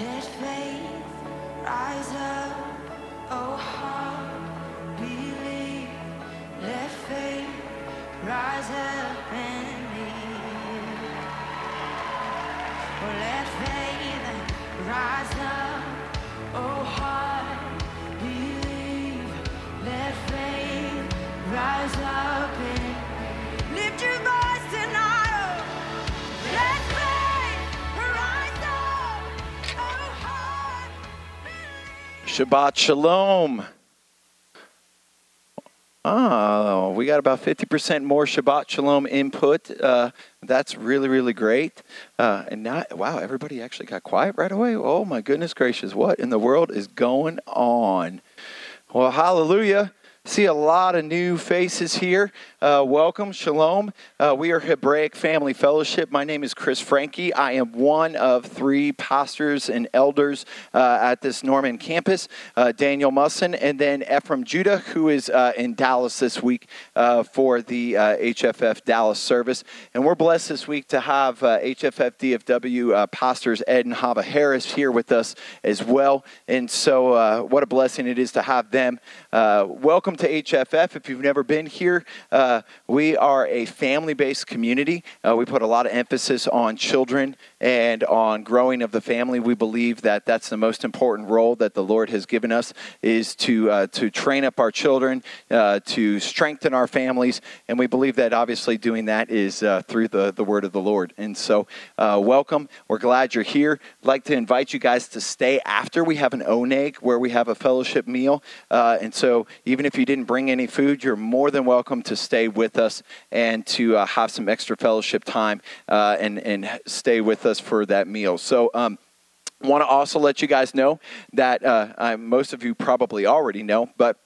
Let faith rise up, oh heart, believe. Let faith rise up and lead. Oh, let faith rise up, oh heart, believe. Let faith rise up Shabbat Shalom. Oh, we got about 50% more Shabbat Shalom input. Uh, that's really, really great. Uh, and now, wow, everybody actually got quiet right away. Oh, my goodness gracious. What in the world is going on? Well, hallelujah. See a lot of new faces here. Uh, welcome, shalom. Uh, we are Hebraic Family Fellowship. My name is Chris Frankie. I am one of three pastors and elders uh, at this Norman campus. Uh, Daniel Musson and then Ephraim Judah, who is uh, in Dallas this week uh, for the HFF Dallas service. And we're blessed this week to have HFF DFW pastors Ed and Hava Harris here with us as well. And so, what a blessing it is to have them. welcome to HFF. If you've never been here, uh, we are a family based community. Uh, we put a lot of emphasis on children and on growing of the family. We believe that that's the most important role that the Lord has given us is to, uh, to train up our children, uh, to strengthen our families. And we believe that obviously doing that is uh, through the, the word of the Lord. And so, uh, welcome. We're glad you're here. I'd like to invite you guys to stay after. We have an oneg where we have a fellowship meal. and so, even if you didn't bring any food, you're more than welcome to stay with us and to uh, have some extra fellowship time uh, and, and stay with us for that meal. So, um, want to also let you guys know that uh, I, most of you probably already know, but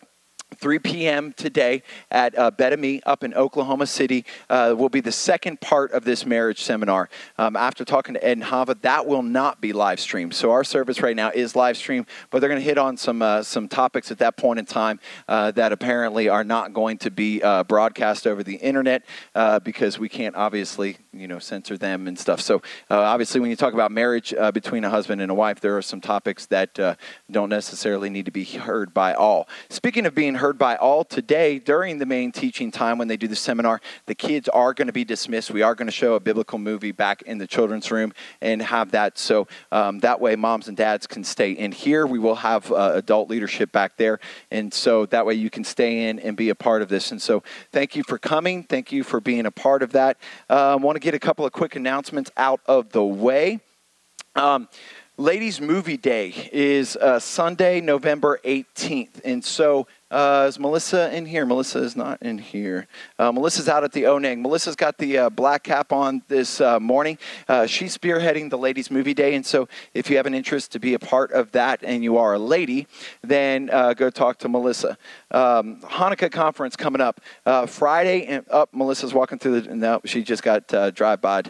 3 p.m. today at uh, Betami up in Oklahoma City uh, will be the second part of this marriage seminar. Um, after talking to Ed and Hava, that will not be live streamed. So our service right now is live streamed, but they're going to hit on some uh, some topics at that point in time uh, that apparently are not going to be uh, broadcast over the internet uh, because we can't obviously you know censor them and stuff. So obviously, when you talk about marriage between a husband and a wife, there are some topics that don't necessarily need to be heard by all. Speaking of being heard by all today during the main teaching time when they do the seminar. The kids are going to be dismissed. We are going to show a biblical movie back in the children's room and have that so um, that way moms and dads can stay in here. We will have uh, adult leadership back there. And so that way you can stay in and be a part of this. And so thank you for coming. Thank you for being a part of that. I um, want to get a couple of quick announcements out of the way. Um, Ladies Movie Day is uh, Sunday, November 18th. And so uh, is Melissa in here? Melissa is not in here. Uh, Melissa's out at the Oneg. Melissa's got the uh, black cap on this uh, morning. Uh, she's spearheading the Ladies Movie Day. And so if you have an interest to be a part of that and you are a lady, then uh, go talk to Melissa. Um, Hanukkah conference coming up Friday. And up, oh, Melissa's walking through the. No, she just got drive by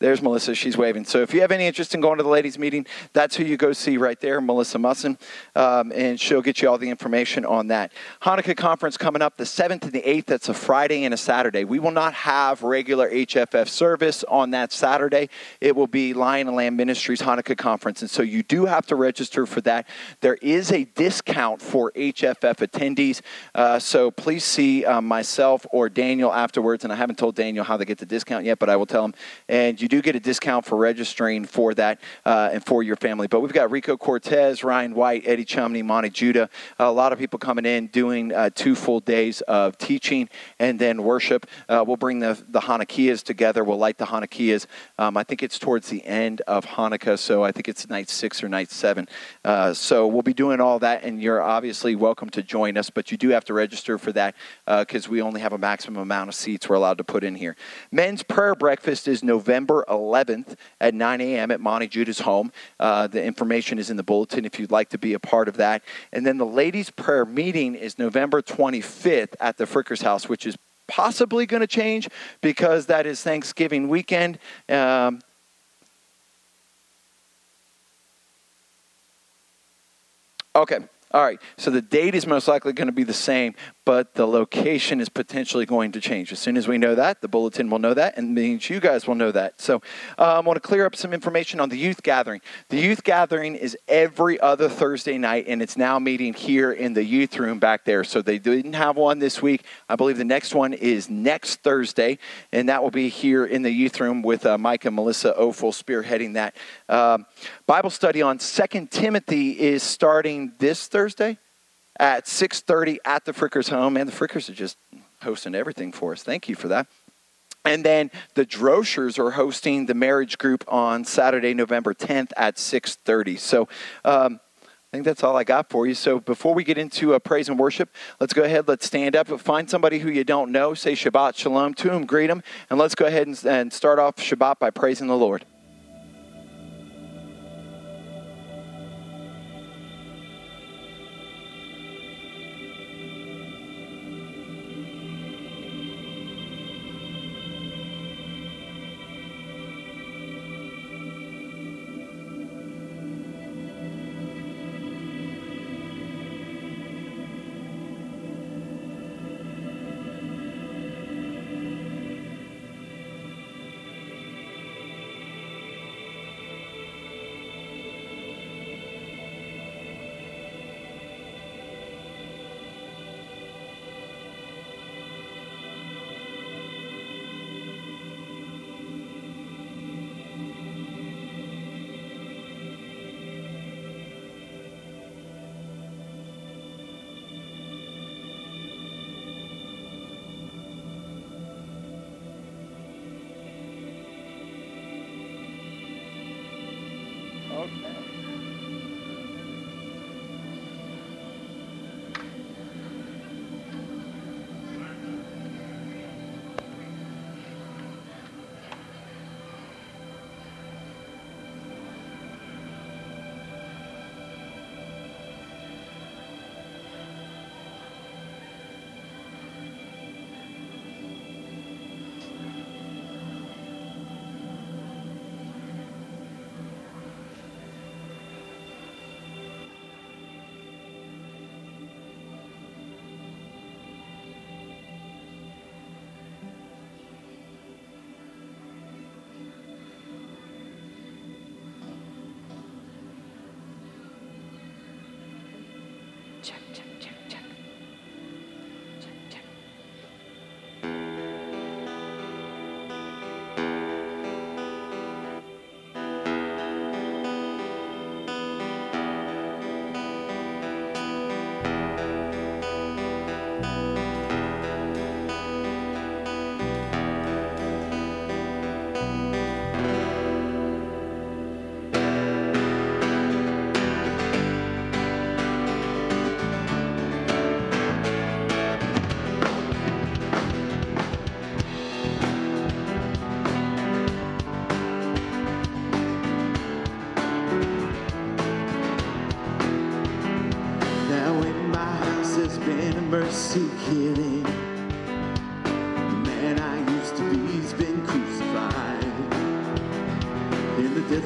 there's Melissa. She's waving. So if you have any interest in going to the ladies' meeting, that's who you go see right there, Melissa Musson, um, and she'll get you all the information on that. Hanukkah conference coming up the 7th and the 8th. That's a Friday and a Saturday. We will not have regular HFF service on that Saturday. It will be Lion and Lamb Ministries Hanukkah conference, and so you do have to register for that. There is a discount for HFF attendees, uh, so please see uh, myself or Daniel afterwards. And I haven't told Daniel how to get the discount yet, but I will tell him. And you you do get a discount for registering for that uh, and for your family. But we've got Rico Cortes, Ryan White, Eddie Chumney, Monte Judah, a lot of people coming in doing uh, two full days of teaching and then worship. Uh, we'll bring the, the Hanukkahs together. We'll light the Hanukkahs. Um, I think it's towards the end of Hanukkah, so I think it's night six or night seven. Uh, so we'll be doing all that, and you're obviously welcome to join us, but you do have to register for that because uh, we only have a maximum amount of seats we're allowed to put in here. Men's prayer breakfast is November November 11th at 9 a.m. at Monte Judah's home. Uh, the information is in the bulletin if you'd like to be a part of that. And then the ladies' prayer meeting is November 25th at the Frickers house, which is possibly going to change because that is Thanksgiving weekend. Um, okay. All right, so the date is most likely going to be the same, but the location is potentially going to change. As soon as we know that, the bulletin will know that, and means you guys will know that. So um, I want to clear up some information on the youth gathering. The youth gathering is every other Thursday night, and it's now meeting here in the youth room back there. So they didn't have one this week. I believe the next one is next Thursday, and that will be here in the youth room with uh, Mike and Melissa Ophel spearheading that. Um, Bible study on Second Timothy is starting this Thursday at 6.30 at the Frickers home. And the Frickers are just hosting everything for us. Thank you for that. And then the Droshers are hosting the marriage group on Saturday, November 10th at 6.30. So um, I think that's all I got for you. So before we get into uh, praise and worship, let's go ahead. Let's stand up. Find somebody who you don't know. Say Shabbat Shalom to them. Greet them. And let's go ahead and, and start off Shabbat by praising the Lord.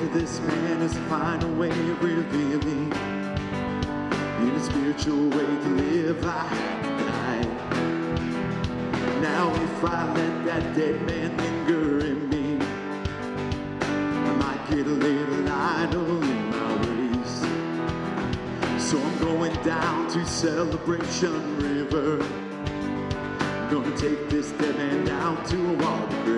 Of this man is a final way of revealing. In a spiritual way to live, I to die. Now if I let that dead man linger in me, I might get a little idle in my ways. So I'm going down to Celebration River. Gonna take this dead man down to a water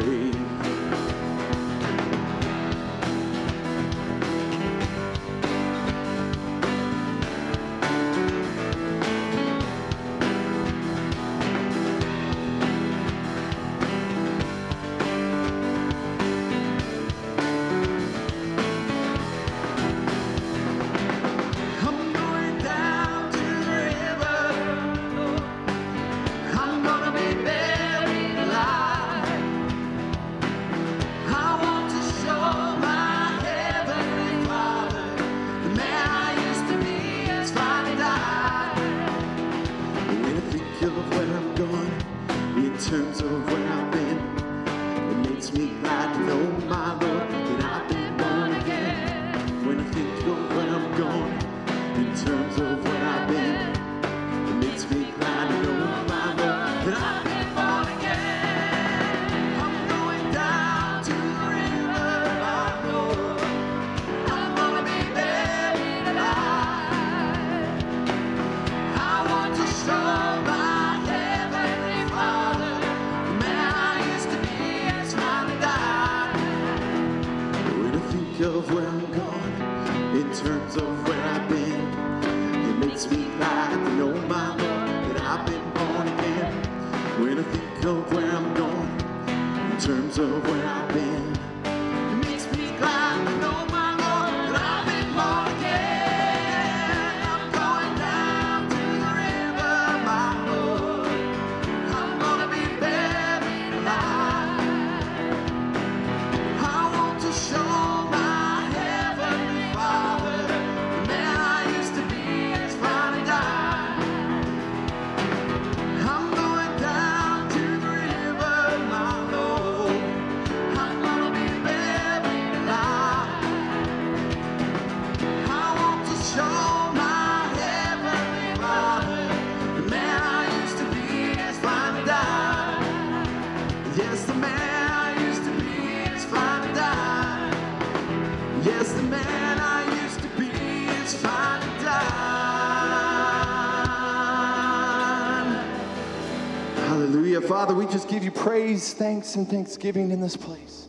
praise, thanks, and thanksgiving in this place.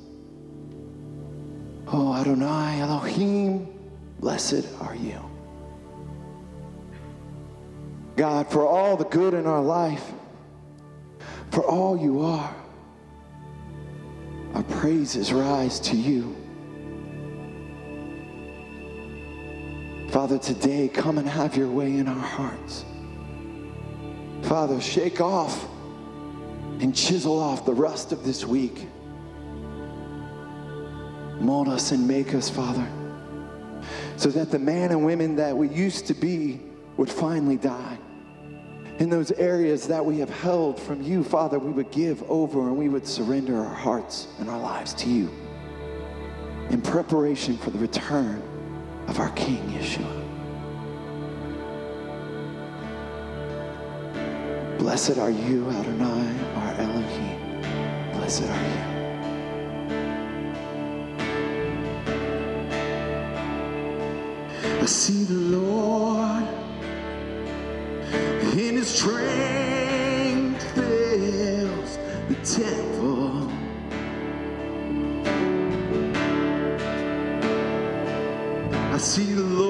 Oh, Adonai, Elohim, blessed are you. God, for all the good in our life, for all you are, our praises rise to you. Father, today come and have your way in our hearts. Father, shake off and chisel off the rust of this week. Mold us and make us, Father, so that the man and women that we used to be would finally die. In those areas that we have held from you, Father, we would give over and we would surrender our hearts and our lives to you in preparation for the return of our King Yeshua. Blessed are you, Adonai, Elohim. Blessed are you. I see the Lord in his strength fills the temple. I see the Lord,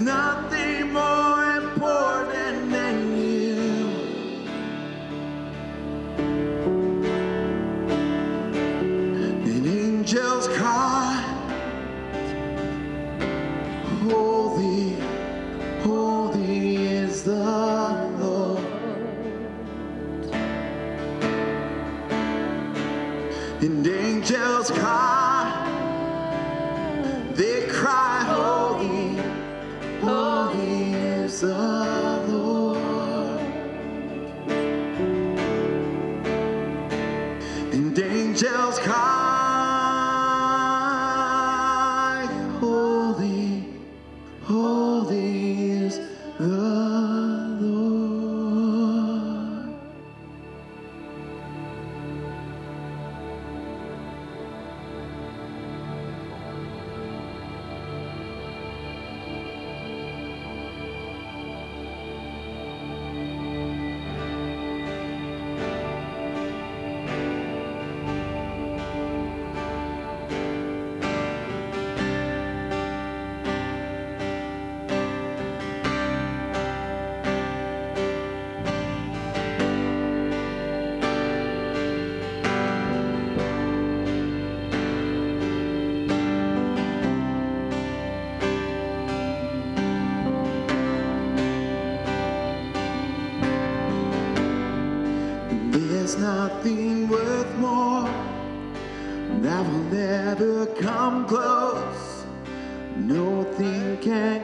not nothing worth more that will never come close. Nothing can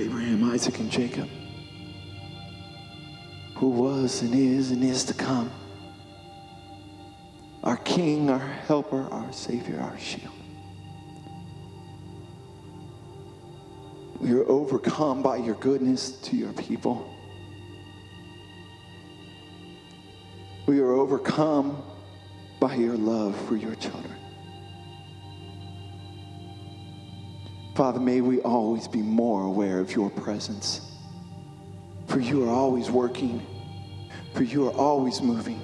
Abraham, Isaac, and Jacob, who was and is and is to come, our King, our helper, our Savior, our shield. We are overcome by your goodness to your people. We are overcome by your love for your children. Father, may we always be more aware of your presence. For you are always working, for you are always moving.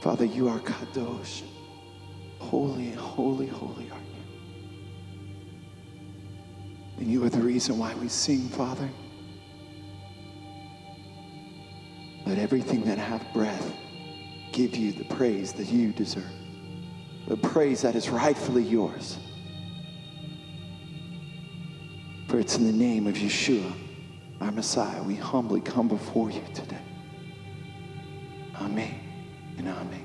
Father, you are Kadosh. Holy, holy, holy are you. And you are the reason why we sing, Father. Let everything that hath breath give you the praise that you deserve, the praise that is rightfully yours. For it's in the name of Yeshua, our Messiah, we humbly come before you today. Amen and amen.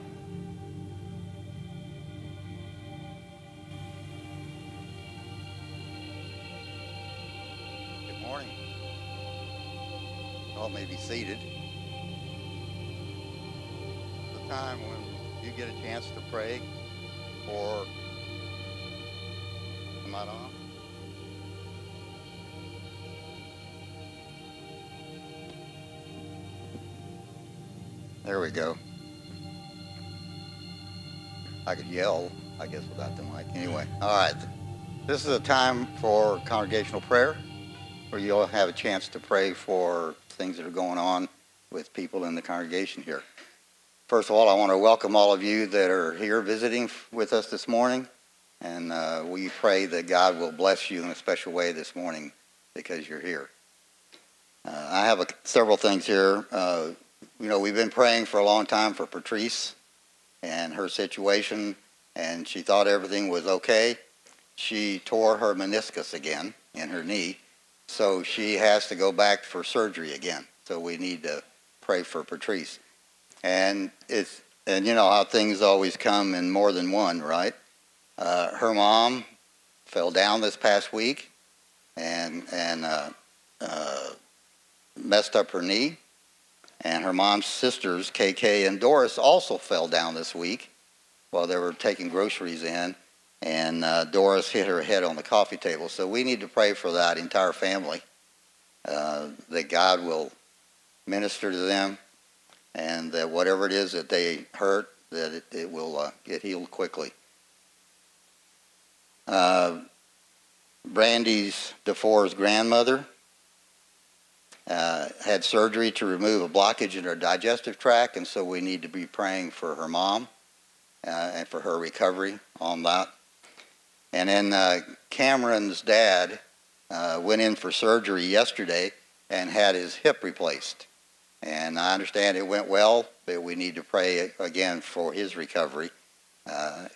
Good morning. All may be seated. The time when you get a chance to pray Am I on? There we go. I could yell, I guess, without the mic. Anyway, all right. This is a time for congregational prayer where you'll have a chance to pray for things that are going on with people in the congregation here. First of all, I want to welcome all of you that are here visiting with us this morning. And uh, we pray that God will bless you in a special way this morning because you're here. Uh, I have a, several things here. Uh, you know, we've been praying for a long time for Patrice and her situation, and she thought everything was okay. She tore her meniscus again in her knee, so she has to go back for surgery again. So we need to pray for Patrice. And it's and you know how things always come in more than one, right? Uh, her mom fell down this past week and and uh, uh, messed up her knee. And her mom's sisters, KK and Doris, also fell down this week while they were taking groceries in. And uh, Doris hit her head on the coffee table. So we need to pray for that entire family, uh, that God will minister to them, and that whatever it is that they hurt, that it, it will uh, get healed quickly. Uh, Brandy's DeFore's grandmother uh, had surgery to remove a blockage in her digestive tract, and so we need to be praying for her mom uh, and for her recovery on that. And then uh, Cameron's dad uh, went in for surgery yesterday and had his hip replaced. And I understand it went well, but we need to pray again for his recovery uh,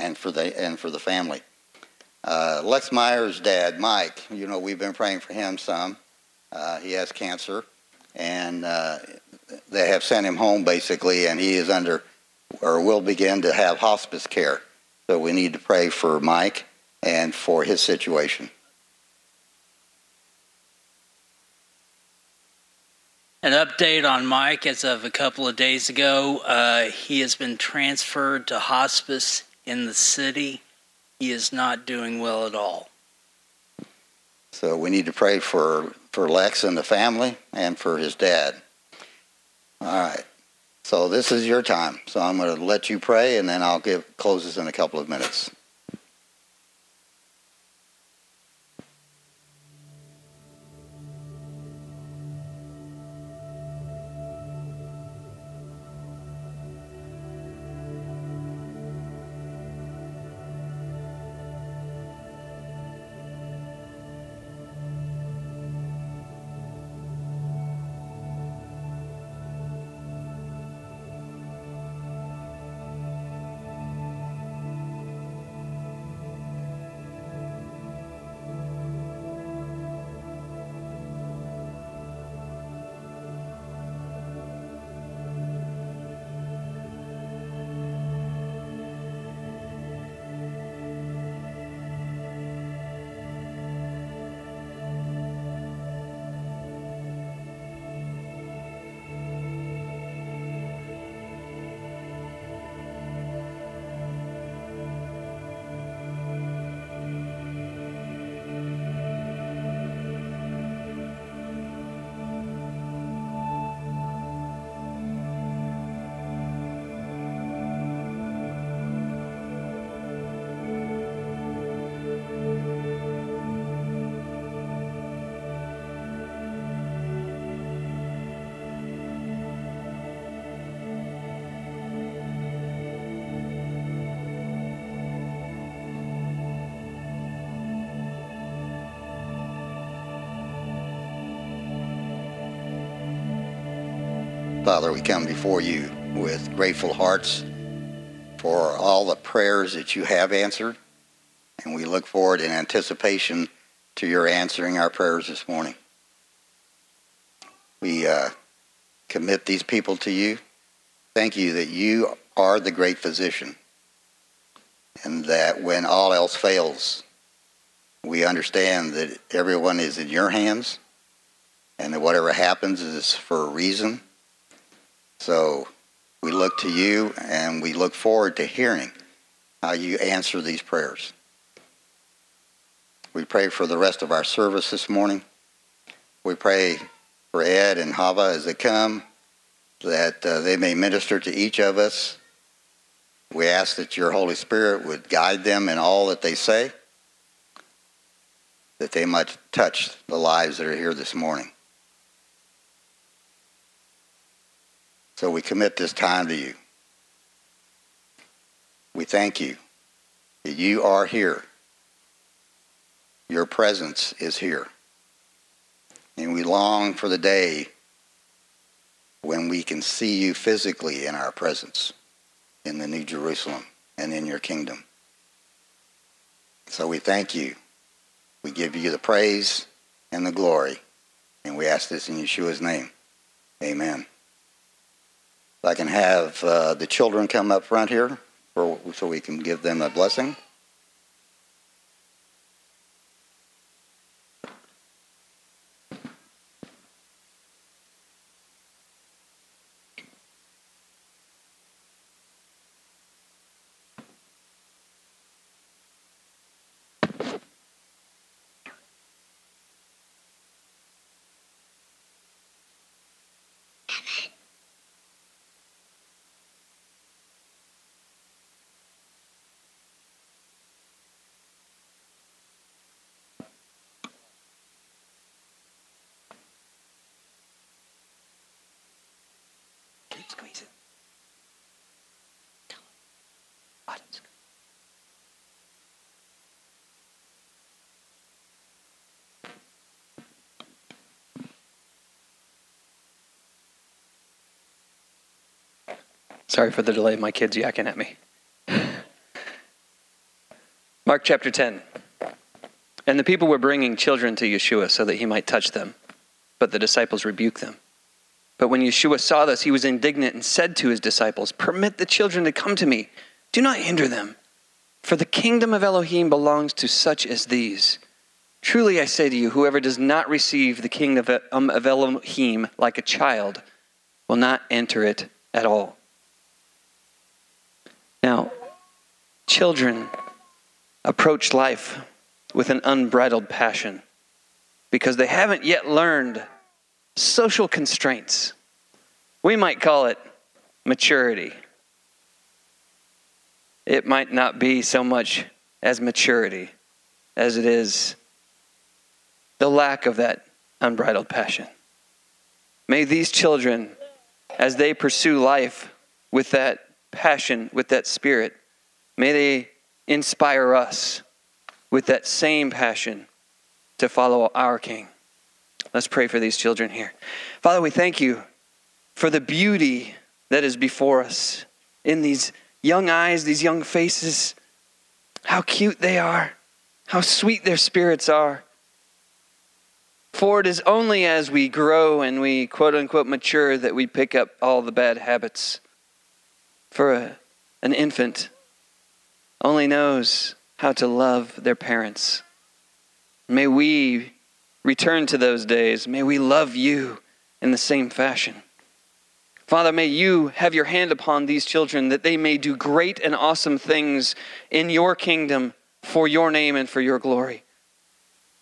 and for the and for the family. Uh, Lex Meyer's dad, Mike, you know, we've been praying for him some. Uh, he has cancer, and uh, they have sent him home basically, and he is under or will begin to have hospice care. So we need to pray for Mike and for his situation. An update on Mike as of a couple of days ago. Uh, he has been transferred to hospice in the city. He is not doing well at all. So we need to pray for, for Lex and the family and for his dad. All right. So this is your time. So I'm going to let you pray and then I'll give closes in a couple of minutes. Before you with grateful hearts for all the prayers that you have answered, and we look forward in anticipation to your answering our prayers this morning. We uh, commit these people to you. Thank you that you are the great physician, and that when all else fails, we understand that everyone is in your hands, and that whatever happens is for a reason so we look to you and we look forward to hearing how you answer these prayers. We pray for the rest of our service this morning. We pray for Ed and Hava as they come, that uh, they may minister to each of us. We ask that your Holy Spirit would guide them in all that they say, that they might touch the lives that are here this morning. So we commit this time to you. We thank you that you are here. Your presence is here. And we long for the day when we can see you physically in our presence in the New Jerusalem and in your kingdom. So we thank you. We give you the praise and the glory. And we ask this in Yeshua's name. Amen. If I can have uh, the children come up front here for, so we can give them a blessing. Sorry for the delay. My kid's yakking at me. Mark chapter 10. And the people were bringing children to Yeshua so that he might touch them, but the disciples rebuked them. But when Yeshua saw this, he was indignant and said to his disciples, Permit the children to come to me. Do not hinder them, for the kingdom of Elohim belongs to such as these. Truly I say to you, whoever does not receive the kingdom of um, of Elohim like a child will not enter it at all. Now, children approach life with an unbridled passion because they haven't yet learned social constraints. We might call it maturity. It might not be so much as maturity as it is the lack of that unbridled passion. May these children, as they pursue life with that passion, with that spirit, may they inspire us with that same passion to follow our King. Let's pray for these children here. Father, we thank you for the beauty that is before us in these young eyes, these young faces. How cute they are, how sweet their spirits are. For it is only as we grow and we quote unquote mature that we pick up all the bad habits. For a, an infant only knows how to love their parents. May we return to those days. May we love you in the same fashion. Father, may you have your hand upon these children that they may do great and awesome things in your kingdom for your name and for your glory.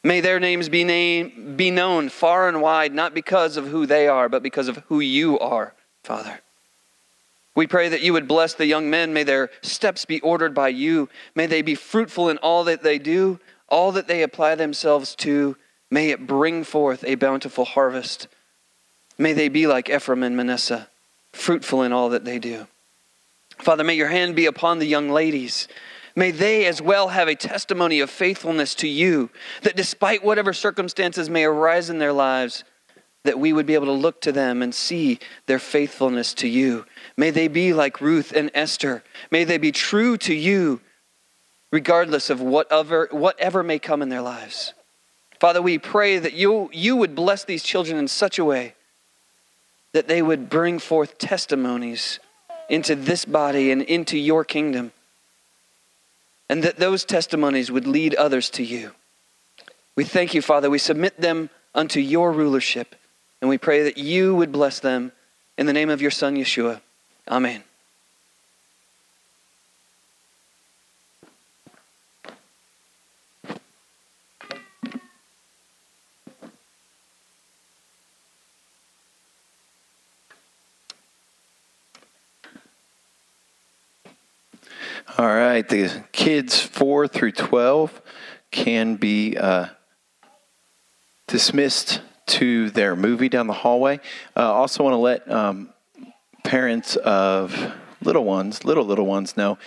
May their names be, name, be known far and wide, not because of who they are, but because of who you are, Father. We pray that you would bless the young men. May their steps be ordered by you. May they be fruitful in all that they do, all that they apply themselves to. May it bring forth a bountiful harvest. May they be like Ephraim and Manasseh, fruitful in all that they do. Father, may your hand be upon the young ladies. May they as well have a testimony of faithfulness to you, that despite whatever circumstances may arise in their lives, that we would be able to look to them and see their faithfulness to you. May they be like Ruth and Esther. May they be true to you, regardless of whatever, whatever may come in their lives. Father, we pray that you, you would bless these children in such a way that they would bring forth testimonies into this body and into your kingdom. And that those testimonies would lead others to you. We thank you, Father. We submit them unto your rulership. And we pray that you would bless them in the name of your Son, Yeshua. Amen. All right, the kids 4 through 12 can be uh, dismissed to their movie down the hallway. I uh, also want to let um, parents of little ones, little, little ones know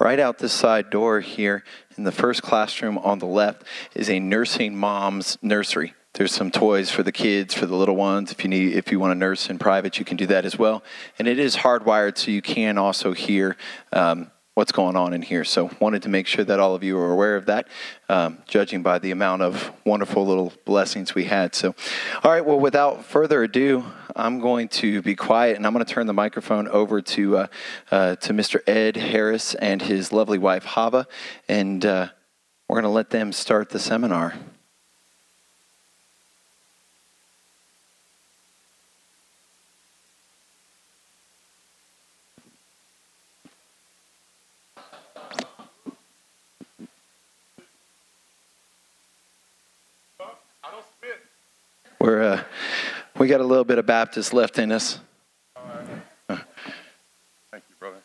right out this side door here in the first classroom on the left is a nursing mom's nursery. There's some toys for the kids, for the little ones. If you need, if you want to nurse in private, you can do that as well. And it is hardwired, so you can also hear um, what's going on in here. So wanted to make sure that all of you are aware of that, um, judging by the amount of wonderful little blessings we had. So, all right. Well, without further ado, I'm going to be quiet and I'm going to turn the microphone over to uh, uh, to Mr. Ed Harris and his lovely wife Hava, and uh, we're going to let them start the seminar. We're uh, we got a little bit of Baptist left in us. Thank you, brother.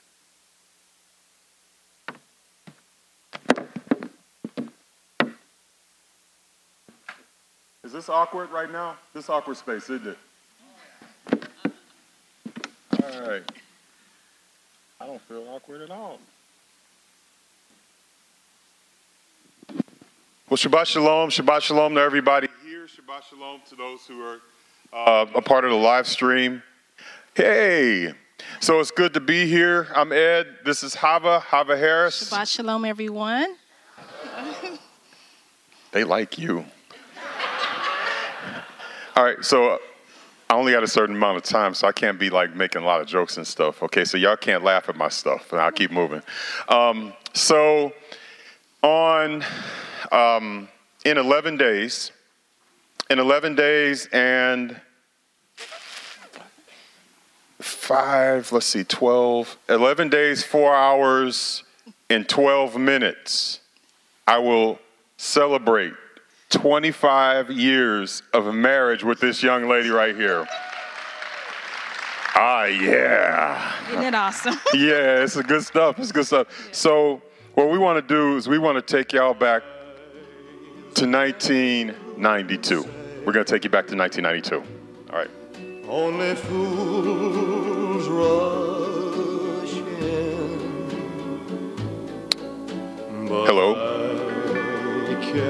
Is this awkward right now? This awkward space, isn't it? All right. I don't feel awkward at all. Well, Shabbat Shalom, Shabbat Shalom to everybody. Shabbat Shalom to those who are uh, a part of the live stream. Hey, so it's good to be here. I'm Ed. This is Hava, Hava Harris. Shabbat shalom, everyone. They like you. All right, so I only got a certain amount of time, so I can't be like making a lot of jokes and stuff. Okay, so y'all can't laugh at my stuff, and I'll keep moving. Um, so, on um, in 11 days, in 11 days and five, let's see, 12, 11 days, four hours, and 12 minutes, I will celebrate 25 years of marriage with this young lady right here. Ah, yeah. Isn't it awesome? Yeah, it's a good stuff. It's good stuff. So, what we want to do is we want to take y'all back to 1992. We're going to take you back to 1992. All right. Only fools rush in. Hello.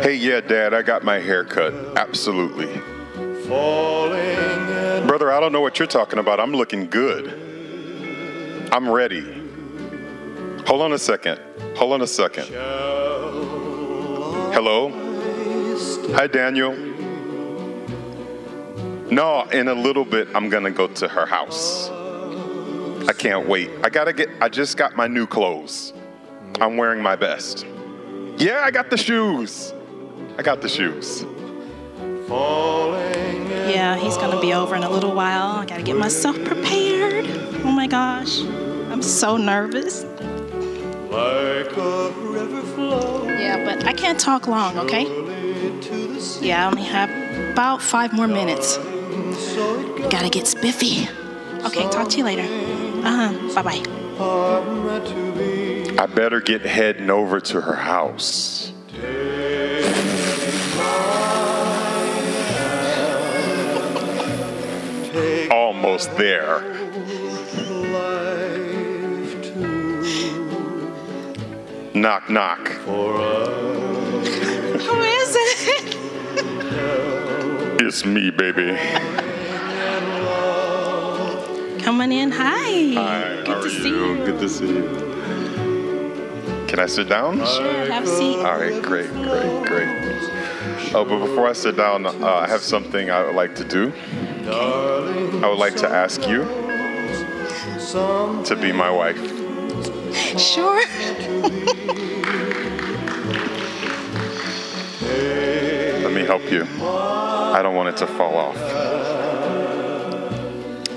Hey, yeah, Dad, I got my hair cut. Absolutely. Brother, I don't know what you're talking about. I'm looking good. I'm ready. Hold on a second. Hold on a second. Hello? Hi, Daniel. No, in a little bit, I'm going to go to her house. I can't wait. I got to get, I just got my new clothes. I'm wearing my best. Yeah, I got the shoes. I got the shoes. Yeah, he's gonna be over in a little while. I gotta get myself prepared. Oh my gosh, I'm so nervous. like Yeah, but I can't talk long, okay? to. Yeah, I only have about five more minutes. Gotta get spiffy. Okay, talk to you later. Uh huh. Bye bye. got meant to be. I better get heading over to her house. Almost there. Knock, knock. Who is it? It's me, baby. Coming in. Hi. Hi, Good to see you? you. Good to see you. Can I sit down? Sure, have a seat. All right, great, great, great. Oh, but before I sit down, uh, I have something I would like to do. I would like to ask you to be my wife. Sure. Let me help you. I don't want it to fall off.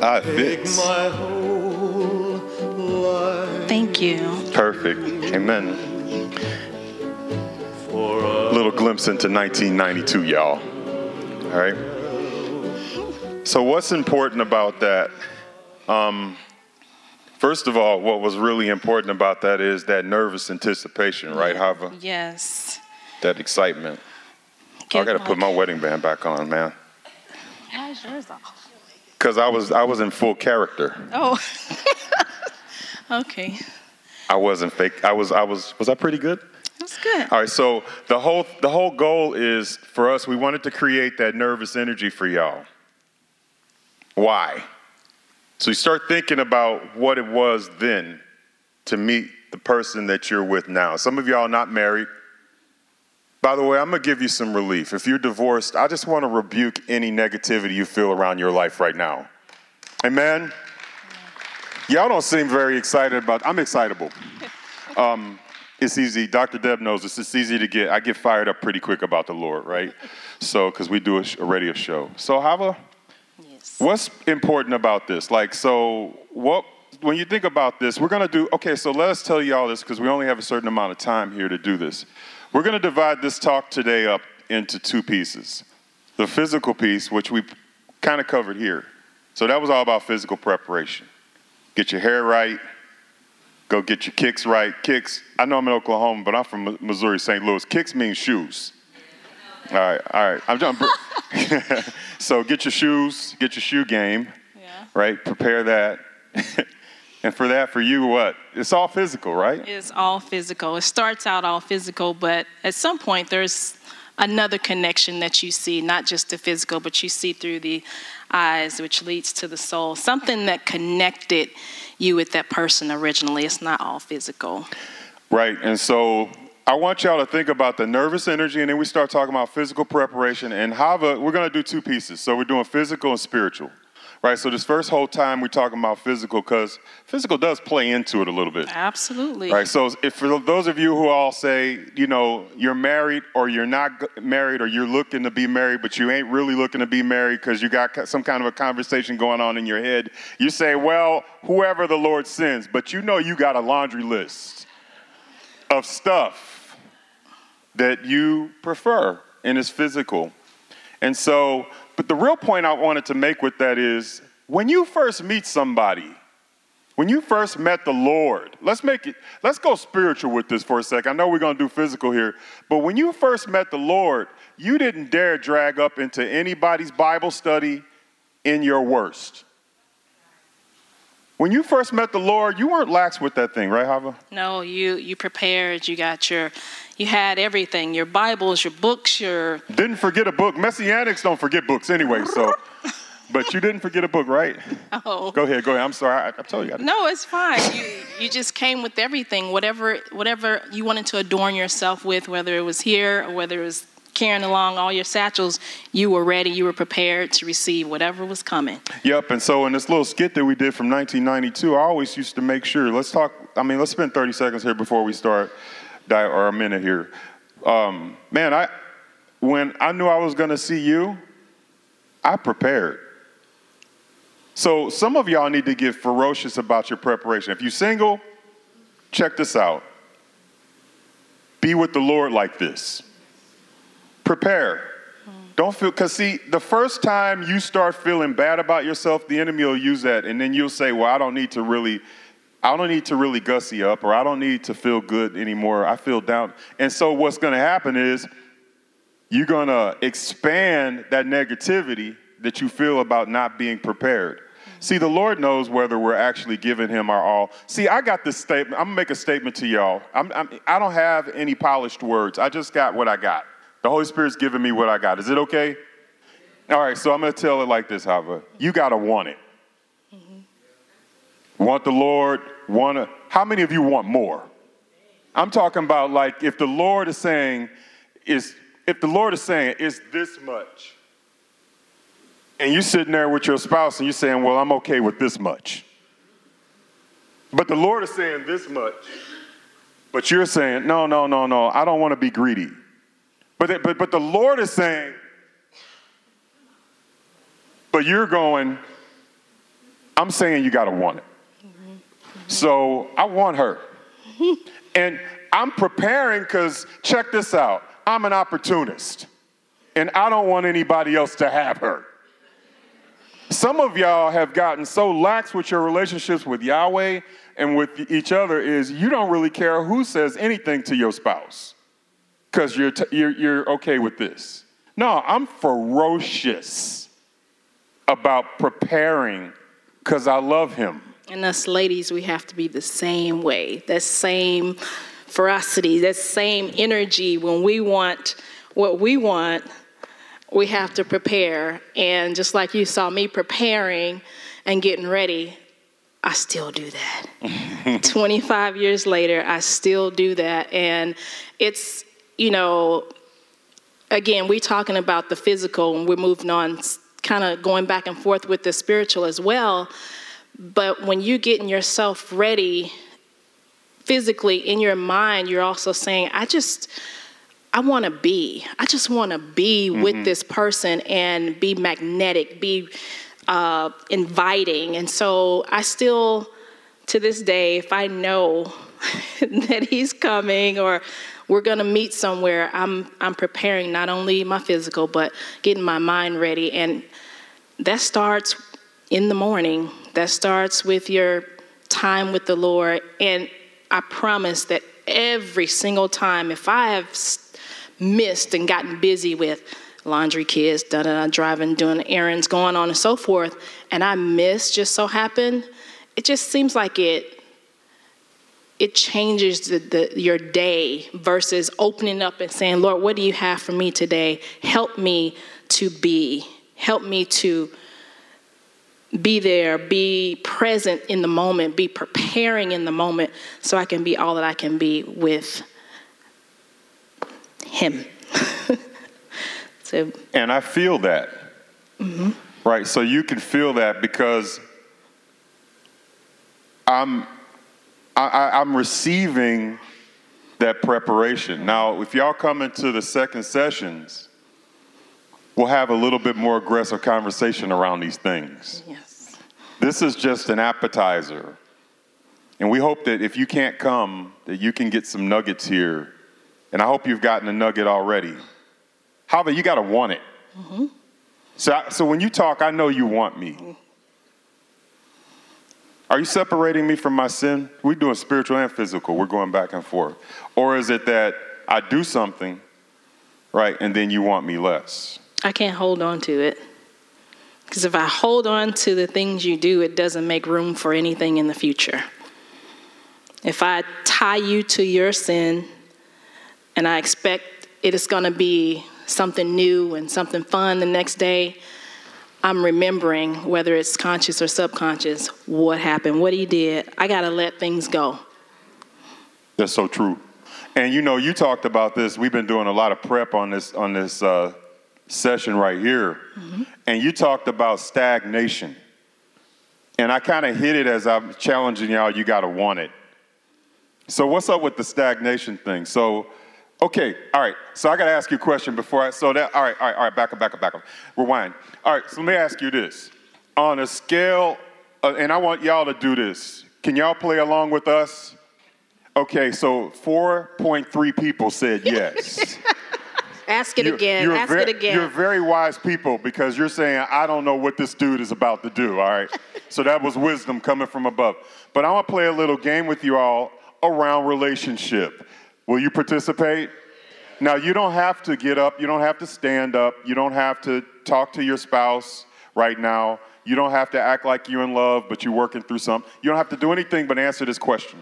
It fits. my whole life Thank you. Perfect. Amen. for us. Little glimpse into 1992, y'all. All right. So, what's important about that? Um, First of all, what was really important about that is that nervous anticipation, right, Hava? Yes. That excitement. I got to put my- my wedding band back on, man. Why is yours off? Cause I was I was in full character. Oh. okay. I wasn't fake. I was I was was I pretty good? That's good. All right, so the whole the whole goal is for us. We wanted to create that nervous energy for y'all. Why? So you start thinking about what it was then to meet the person that you're with now. Some of y'all not married. By the way, I'm gonna give you some relief. If you're divorced, I just want to rebuke any negativity you feel around your life right now. Amen. Y'all don't seem very excited about. I'm excitable. Um, it's easy. Dr. Deb knows this. It's easy to get. I get fired up pretty quick about the Lord, right? So, because we do a, sh- a radio show. So, Hava, Yes. what's important about this? Like, so what? When you think about this, we're gonna do. Okay, so let us tell you all this because we only have a certain amount of time here to do this. We're gonna divide this talk today up into two pieces. The physical piece, which we kind of covered here. So that was all about physical preparation. Get your hair right, go get your kicks right. Kicks, I know I'm in Oklahoma, but I'm from Missouri, St. Louis. Kicks means shoes. All right, all right. I'm done. so get your shoes, get your shoe game, Yeah. right? Prepare that. and for that, for you, what? It's all physical, right? It's all physical. It starts out all physical, but at some point there's another connection that you see, not just the physical, but you see through the eyes, which leads to the soul. Something that connected you with that person originally. It's not all physical. Right. And so I want y'all to think about the nervous energy, and then we start talking about physical preparation. And Hava, we're going to do two pieces. So we're doing physical and spiritual. Right. So this first whole time we're talking about physical because physical does play into it a little bit. Absolutely. Right. So if for those of you who all say, you know, you're married or you're not married or you're looking to be married, but you ain't really looking to be married because you got some kind of a conversation going on in your head, you say, well, whoever the Lord sends, but you know you got a laundry list of stuff that you prefer and is physical. And so, but the real point I wanted to make with that is when you first meet somebody, when you first met the Lord, let's make it, let's go spiritual with this for a sec. I know we're going to do physical here, but when you first met the Lord, you didn't dare drag up into anybody's Bible study in your worst. When you first met the Lord, you weren't lax with that thing, right, Hava? No, you you prepared. You got your, you had everything. Your Bibles, your books, your Didn't forget a book. Messianics don't forget books anyway, so. But you didn't forget a book, right? oh. Go ahead, go ahead. I'm sorry. I, I told you. I No, it's fine. You you just came with everything, whatever whatever you wanted to adorn yourself with, whether it was here or whether it was carrying along all your satchels. You were ready. You were prepared to receive whatever was coming. Yep. And so in this little skit that we did from 1992, I always used to make sure. Let's talk. I mean, let's spend 30 seconds here before we start, or a minute here. Um, man, I when I knew I was going to see you, I prepared. So some of y'all need to get ferocious about your preparation. If you're single, check this out. Be with the Lord like this. Prepare. Hmm. Don't feel, because see, the first time you start feeling bad about yourself, the enemy will use that, and then you'll say, Well, I don't need to really, I don't need to really gussy up, or I don't need to feel good anymore. I feel down. And so what's gonna happen is you're gonna expand that negativity that you feel about not being prepared. Hmm. See, the Lord knows whether we're actually giving Him our all. See, I got this statement. I'm gonna make a statement to y'all. I'm, I'm, I don't have any polished words. I just got what I got. The Holy Spirit's giving me what I got. Is it okay? All right, so I'm gonna tell it like this, Hava. You gotta want it. Mm-hmm. Want the Lord, want to. How many of you want more? I'm talking about like if the Lord is saying, is if the Lord is saying it's this much, and you're sitting there with your spouse and you're saying, Well, I'm okay with this much. But the Lord is saying this much, but you're saying, No, no, no, no, I don't want to be greedy. But, but, but the Lord is saying, But you're going, I'm saying you got to want it. So I want her. And I'm preparing because check this out I'm an opportunist, and I don't want anybody else to have her. Some of y'all have gotten so lax with your relationships with Yahweh and with each other is you don't really care who says anything to your spouse because you're, t- you're, you're okay with this. No, I'm ferocious about preparing because I love him. And us ladies, we have to be the same way, that same ferocity, that same energy. When we want what we want, we have to prepare. And just like you saw me preparing and getting ready, I still do that. 25 years later, I still do that. And it's, you know, again, we're talking about the physical and we're moving on, kind of going back and forth with the spiritual as well. But when you're getting yourself ready physically in your mind, you're also saying, I just, I want to be. I just want to be mm-hmm. with this person and be magnetic, be uh, inviting. And so I still, to this day, if I know that he's coming or we're going to meet somewhere, I'm, I'm preparing not only my physical, but getting my mind ready. And that starts in the morning, that starts with your time with the Lord. And I promise that every single time, if I have missed and gotten busy with laundry, kids, da da driving, doing errands, going on and so forth, and I miss just so happen, it just seems like it it changes the, the, your day versus opening up and saying, Lord, what do you have for me today? Help me to be. Help me to be there, be present in the moment, be preparing in the moment so I can be all that I can be with Him. so, and I feel that. Mm-hmm. Right, so you can feel that because I'm I, am receiving that preparation. Now, if y'all come into the second sessions, we'll have a little bit more aggressive conversation around these things. Yes. This is just an appetizer. And we hope that if you can't come, that you can get some nuggets here. And I hope you've gotten a nugget already. However, you got to want it. Mm-hmm. So, so when you talk, I know you want me. Are you separating me from my sin? We're doing spiritual and physical. We're going back and forth. Or is it that I do something, right, and then you want me less? I can't hold on to it. Because if I hold on to the things you do, it doesn't make room for anything in the future. If I tie you to your sin and I expect it is going to be something new and something fun the next day, I'm remembering, whether it's conscious or subconscious, what happened, what he did. I got to let things go. That's so true. And you know, you talked about this. We've been doing a lot of prep on this on this uh, session right here, mm-hmm. and you talked about stagnation. And I kind of hit it as I'm challenging y'all. You got to want it. So what's up with the stagnation thing? So Okay, all right. So I got to ask you a question before I. So that, all right, all right, all right. Back up, back up, back up. Rewind. All right. So let me ask you this: on a scale, uh, and I want y'all to do this. Can y'all play along with us? Okay. So 4.3 people said yes. ask it you, again. Ask ve- it again. You're very wise people because you're saying I don't know what this dude is about to do. All right. so that was wisdom coming from above. But I want to play a little game with you all around relationship. Will you participate? Now, you don't have to get up, you don't have to stand up, you don't have to talk to your spouse right now. You don't have to act like you're in love, but you're working through something. You don't have to do anything but answer this question.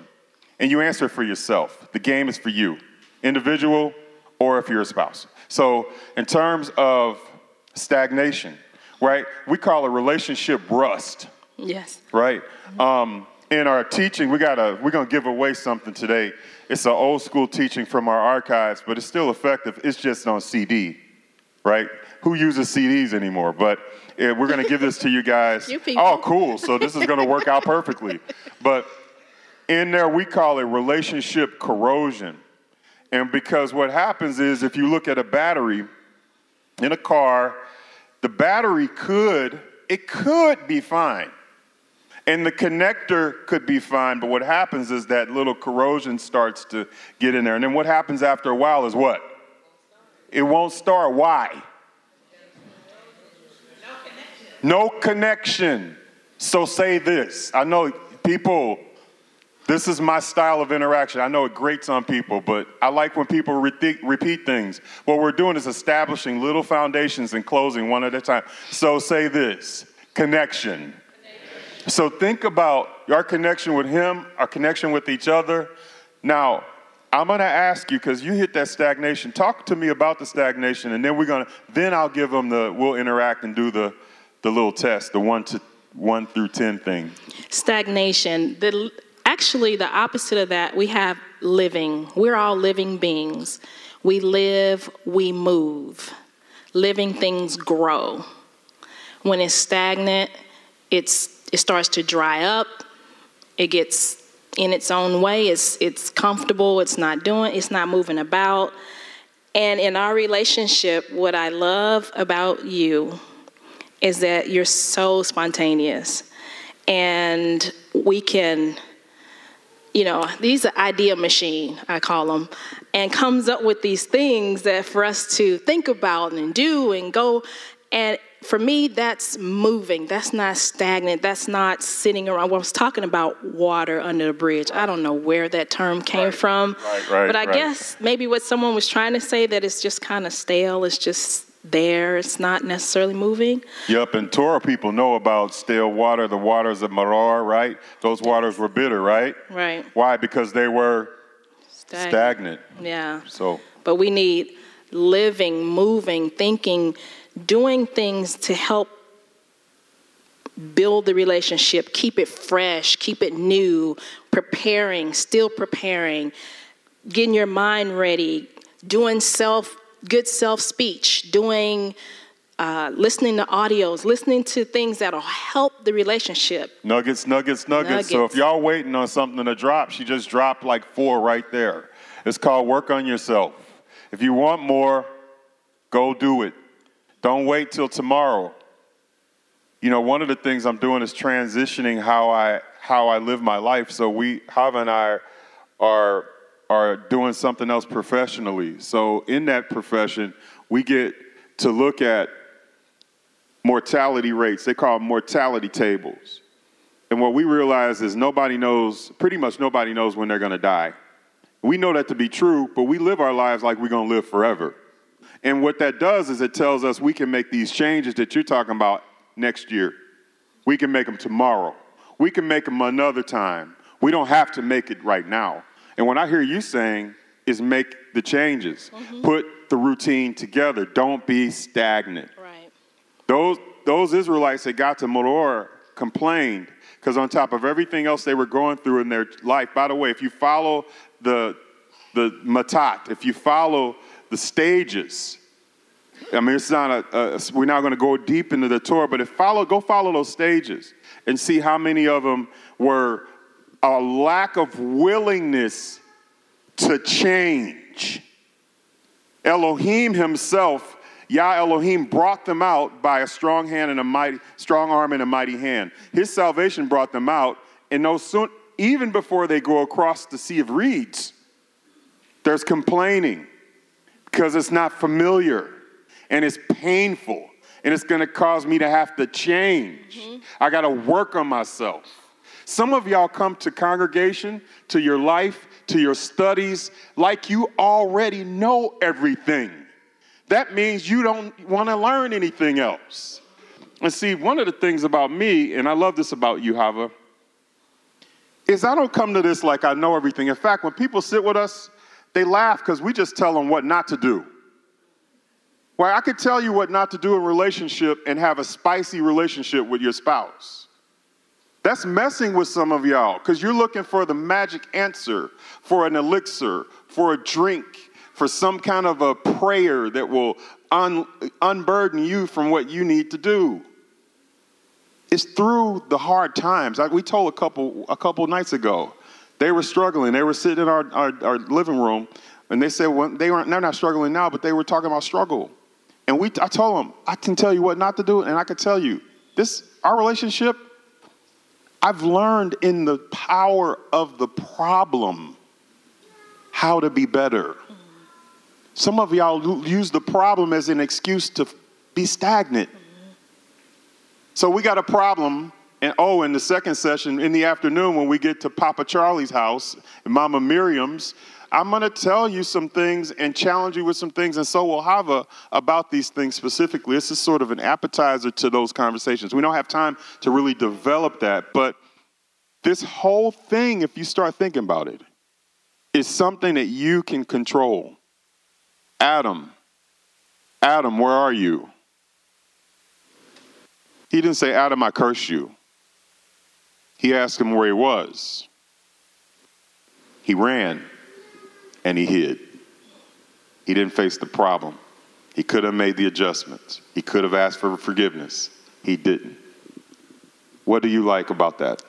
And you answer it for yourself. The game is for you, individual or if you're a spouse. So, in terms of stagnation, right, we call a relationship rust. Yes. Right? Um, in our teaching, we gotta, we're gonna give away something today. It's an old school teaching from our archives, but it's still effective. It's just on CD, right? Who uses CDs anymore? But we're to give this to you guys. you oh, cool. So this is to work out perfectly. But in there, we call it relationship corrosion. And because what happens is if you look at a battery in a car, the battery could, it could be fine. And the connector could be fine, but what happens is that little corrosion starts to get in there. And then what happens after a while is what? It won't start. Why? No connection. So say this. I know people, this is my style of interaction. I know it grates on people, but I like when people repeat things. What we're doing is establishing little foundations and closing one at a time. So say this connection. So think about our connection with Him, our connection with each other. Now, I'm going to ask you because you hit that stagnation. Talk to me about the stagnation, and then we're going to. Then I'll give them the. We'll interact and do the, the little test, the one to one through ten thing. Stagnation. The actually the opposite of that. We have living. We're all living beings. We live. We move. Living things grow. When it's stagnant, it's it starts to dry up. It gets in its own way. It's it's comfortable. It's not doing. It's not moving about. And in our relationship, what I love about you is that you're so spontaneous, and we can. You know, these are idea machine, I call them, and comes up with these things that for us to think about and do and go. And for me, that's moving. That's not stagnant. That's not sitting around. Well, I was talking about water under the bridge. I don't know where that term came Right. from. Right, right, but I guess maybe what someone was trying to say that it's just kind of stale. It's just there. It's not necessarily moving. Yep, and Torah people know about stale water, the waters of Marar, right? Those waters were bitter, right? Right. Why? Because they were stagnant. Yeah. So, But we need living, moving, thinking, doing things to help build the relationship, keep it fresh, keep it new, preparing, still preparing, getting your mind ready, doing self good self speech, doing uh, listening to audios, listening to things that'll help the relationship. nuggets, nuggets, nuggets. So if y'all waiting on something to drop, she just dropped like four right there. It's called work on yourself. If you want more, go do it. Don't wait till tomorrow. You know, one of the things I'm doing is transitioning how I how I live my life. So we Hava and I are are doing something else professionally. So in that profession, we get to look at mortality rates. They call them mortality tables. And what we realize is nobody knows, pretty much nobody knows when they're going to die. We know that to be true, but we live our lives like we're going to live forever. And what that does is it tells us we can make these changes that you're talking about next year. We can make them tomorrow. We can make them another time. We don't have to make it right now. And what I hear you saying is make the changes. Mm-hmm. Put the routine together. Don't be stagnant. Right. Those, those Israelites that got to Moror complained because on top of everything else they were going through in their life, by the way, if you follow the, the matat, if you follow the stages, I mean, it's not a, a we're not going to go deep into the Torah, but if follow, go follow those stages and see how many of them were a lack of willingness to change. Elohim himself, Yah Elohim, brought them out by a strong hand and a mighty, strong arm and a mighty hand. His salvation brought them out, and no soon, even before they go across the sea of reeds, there's complaining because it's not familiar and it's painful and it's going to cause me to have to change. Mm-hmm. I got to work on myself. Some of y'all come to congregation, to your life, to your studies, like you already know everything. That means you don't want to learn anything else. And see, one of the things about me, and I love this about you, Hava, is I don't come to this like I know everything. In fact, when people sit with us, they laugh because we just tell them what not to do. Well, I could tell you what not to do in a relationship and have a spicy relationship with your spouse. That's messing with some of y'all because you're looking for the magic answer, for an elixir, for a drink, for some kind of a prayer that will un- unburden you from what you need to do. It's through the hard times. Like we told a couple a couple nights ago, they were struggling. They were sitting in our, our, our living room, and they said well, they weren't. They're not struggling now, but they were talking about struggle. And we, I told them, I can tell you what not to do, and I can tell you this. Our relationship, I've learned in the power of the problem how to be better. Some of y'all use the problem as an excuse to be stagnant. So we got a problem. And oh, in the second session in the afternoon, when we get to Papa Charlie's house and Mama Miriam's, I'm going to tell you some things and challenge you with some things, and so will Hava about these things specifically. This is sort of an appetizer to those conversations. We don't have time to really develop that, but this whole thing, if you start thinking about it, is something that you can control. Adam, Adam, where are you? He didn't say, Adam, I curse you. He asked him where he was. He ran and he hid. He didn't face the problem. He could have made the adjustments. He could have asked for forgiveness. He didn't. What do you like about that?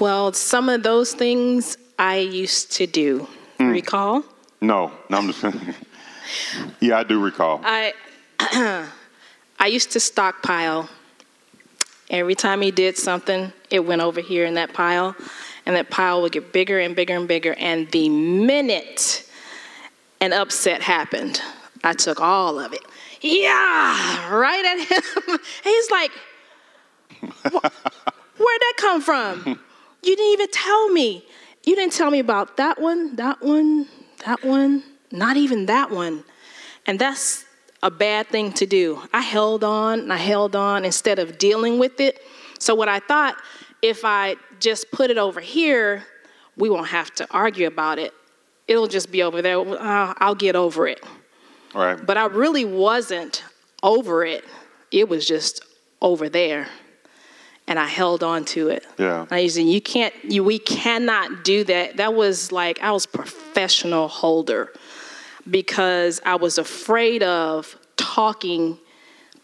Well, some of those things I used to do. Hmm. Recall? No, no, I'm just. yeah, I do recall. I I used to stockpile. Every time he did something, it went over here in that pile, and that pile would get bigger and bigger and bigger. And the minute an upset happened, I took all of it. Yeah, right at him. He's like, "Where'd that come from? You didn't even tell me. You didn't tell me about that one, that one, that one, not even that one." And that's a bad thing to do. I held on and I held on instead of dealing with it. So, what I thought, if I just put it over here, we won't have to argue about it. It'll just be over there. Uh, I'll get over it. All right. But I really wasn't over it, it was just over there. And I held on to it. Yeah. I used to, you can't, you, we cannot do that. That was like, I was professional holder because I was afraid of talking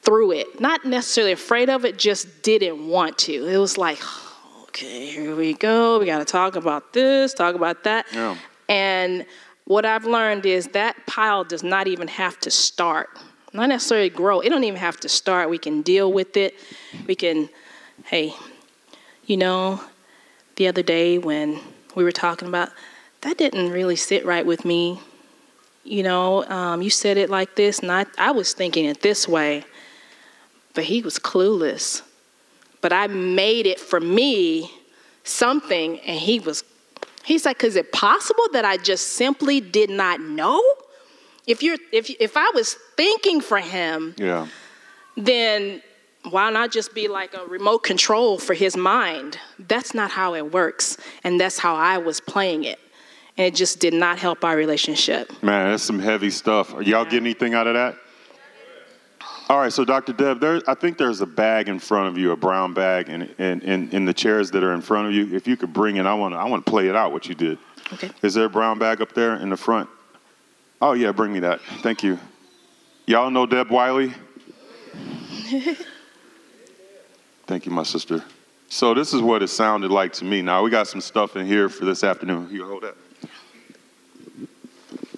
through it. Not necessarily afraid of it, just didn't want to. It was like, okay, here we go. We got to talk about this, talk about that. Yeah. And what I've learned is that pile does not even have to start, not necessarily grow. It don't even have to start. We can deal with it. We can, hey, you know, the other day when we were talking about that didn't really sit right with me. You know, um, you said it like this, and I, I was thinking it this way, but he was clueless. But I made it for me something, and he was, he's like, is it possible that I just simply did not know? If you're, if if I was thinking for him, Yeah. then why not just be like a remote control for his mind? That's not how it works. And that's how I was playing it. And it just did not help our relationship. Man, that's some heavy stuff. Are y'all getting anything out of that? All right, so Dr. Deb, there, I think there's a bag in front of you, a brown bag, and in, in, in the chairs that are in front of you. If you could bring it, I want to I want to play it out what you did. Okay. Is there a brown bag up there in the front? Oh yeah, bring me that. Thank you. Y'all know Deb Wiley? Thank you, my sister. So this is what it sounded like to me. Now we got some stuff in here for this afternoon. You hold that.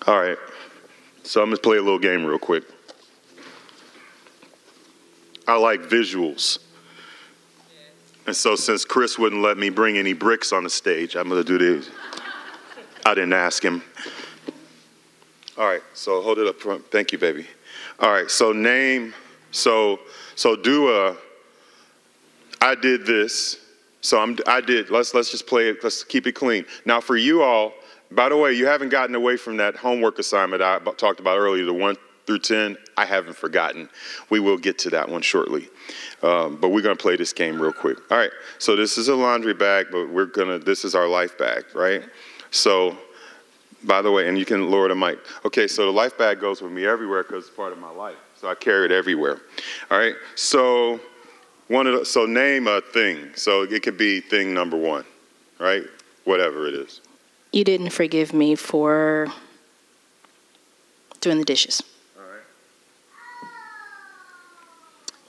All right. So I'm gonna play a little game real quick. I like visuals. And so since Chris wouldn't let me bring any bricks on the stage, I'm gonna do this. I didn't ask him. All right, so hold it up front. Thank you, baby. All right, so name, so so do a. I did this, so I'm. I did. Let's let's just play it. Let's keep it clean. Now for you all, by the way, you haven't gotten away from that homework assignment I talked about earlier, the one through ten. I haven't forgotten. We will get to that one shortly, um, but we're gonna play this game real quick. All right, so this is a laundry bag, but we're gonna. This is our life bag, right? So by the way, and you can lower the mic. Okay, so the life bag goes with me everywhere because it's part of my life. So I carry it everywhere. All right. So one of the, so name a thing. So it could be thing number one, right? Whatever it is. You didn't forgive me for doing the dishes. All right.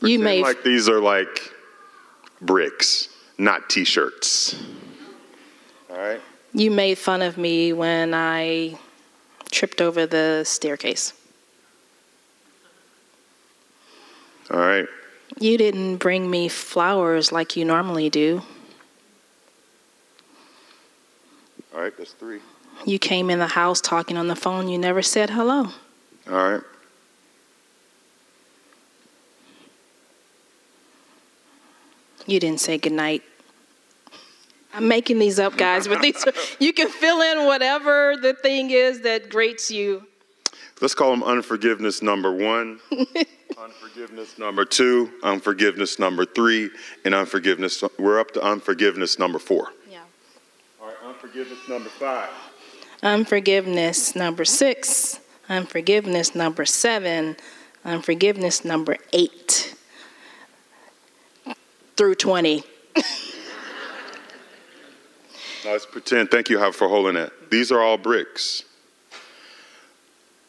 You may like these are like bricks, not T-shirts. All right. you made fun of me when I tripped over the staircase. All right. You didn't bring me flowers like you normally do. All right. That's three. You came in the house talking on the phone. You never said hello. All right. You didn't say goodnight. I'm making these up, guys, but these are, you can fill in whatever the thing is that grates you. Let's call them unforgiveness number one, unforgiveness number two, unforgiveness number three, and unforgiveness. We're up to unforgiveness number four. Yeah. All right, unforgiveness number five. Unforgiveness number six. Unforgiveness number seven. Unforgiveness number eight through 20. Let's pretend. Thank you, Howard, for holding that. These are all bricks.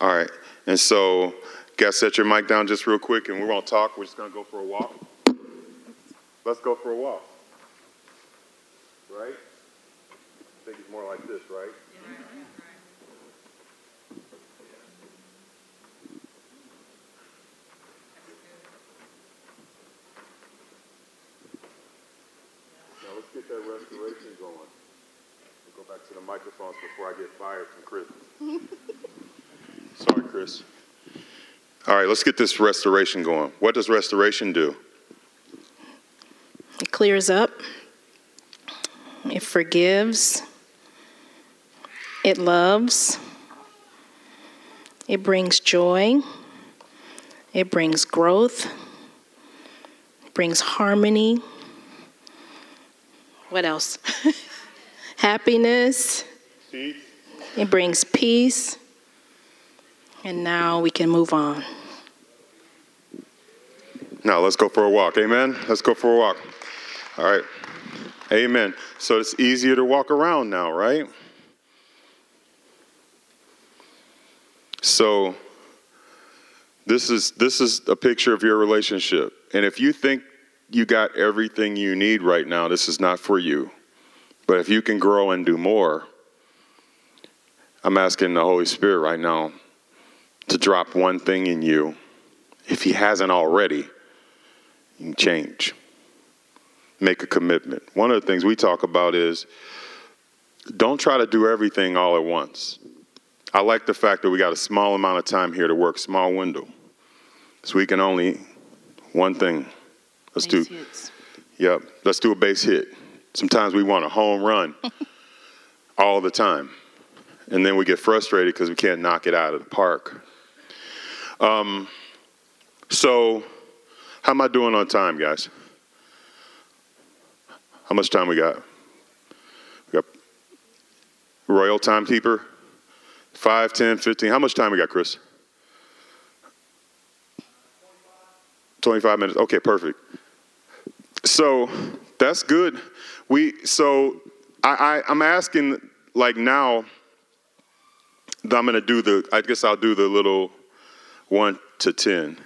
All right, and so, guys, set your mic down just real quick, and we're going to talk. We're just gonna go for a walk. Let's go for a walk. Right? I think it's more like this, right? Now let's get that restoration going. We'll go back to the microphones before I get fired from Chris. Sorry, Chris. All right, let's get this restoration going. What does restoration do? It clears up, it forgives, it loves, it brings joy, it brings growth, it brings harmony. What else? Happiness. Peace. It brings peace. And now we can move on. Now let's go for a walk. Amen. Let's go for a walk. All right. Amen. So it's easier to walk around now, right? So this is this is a picture of your relationship. And if you think you got everything you need right now, this is not for you. But if you can grow and do more, I'm asking the Holy Spirit right now to drop one thing in you. If He hasn't already, you change. Make a commitment. One of the things we talk about is don't try to do everything all at once. I like the fact that we got a small amount of time here to work, small window. So we can only one thing. Let's do Yep. Let's do a base hit. Sometimes we want a home run all the time. And then we get frustrated because we can't knock it out of the park. Um, so, how am I doing on time, guys? How much time we got? We got Royal Timekeeper? 5, 10, 15. How much time we got, Chris? 25 minutes. Okay, perfect. So that's good. We so I, I I'm asking like now that I'm gonna do the I guess I'll do the little one to ten.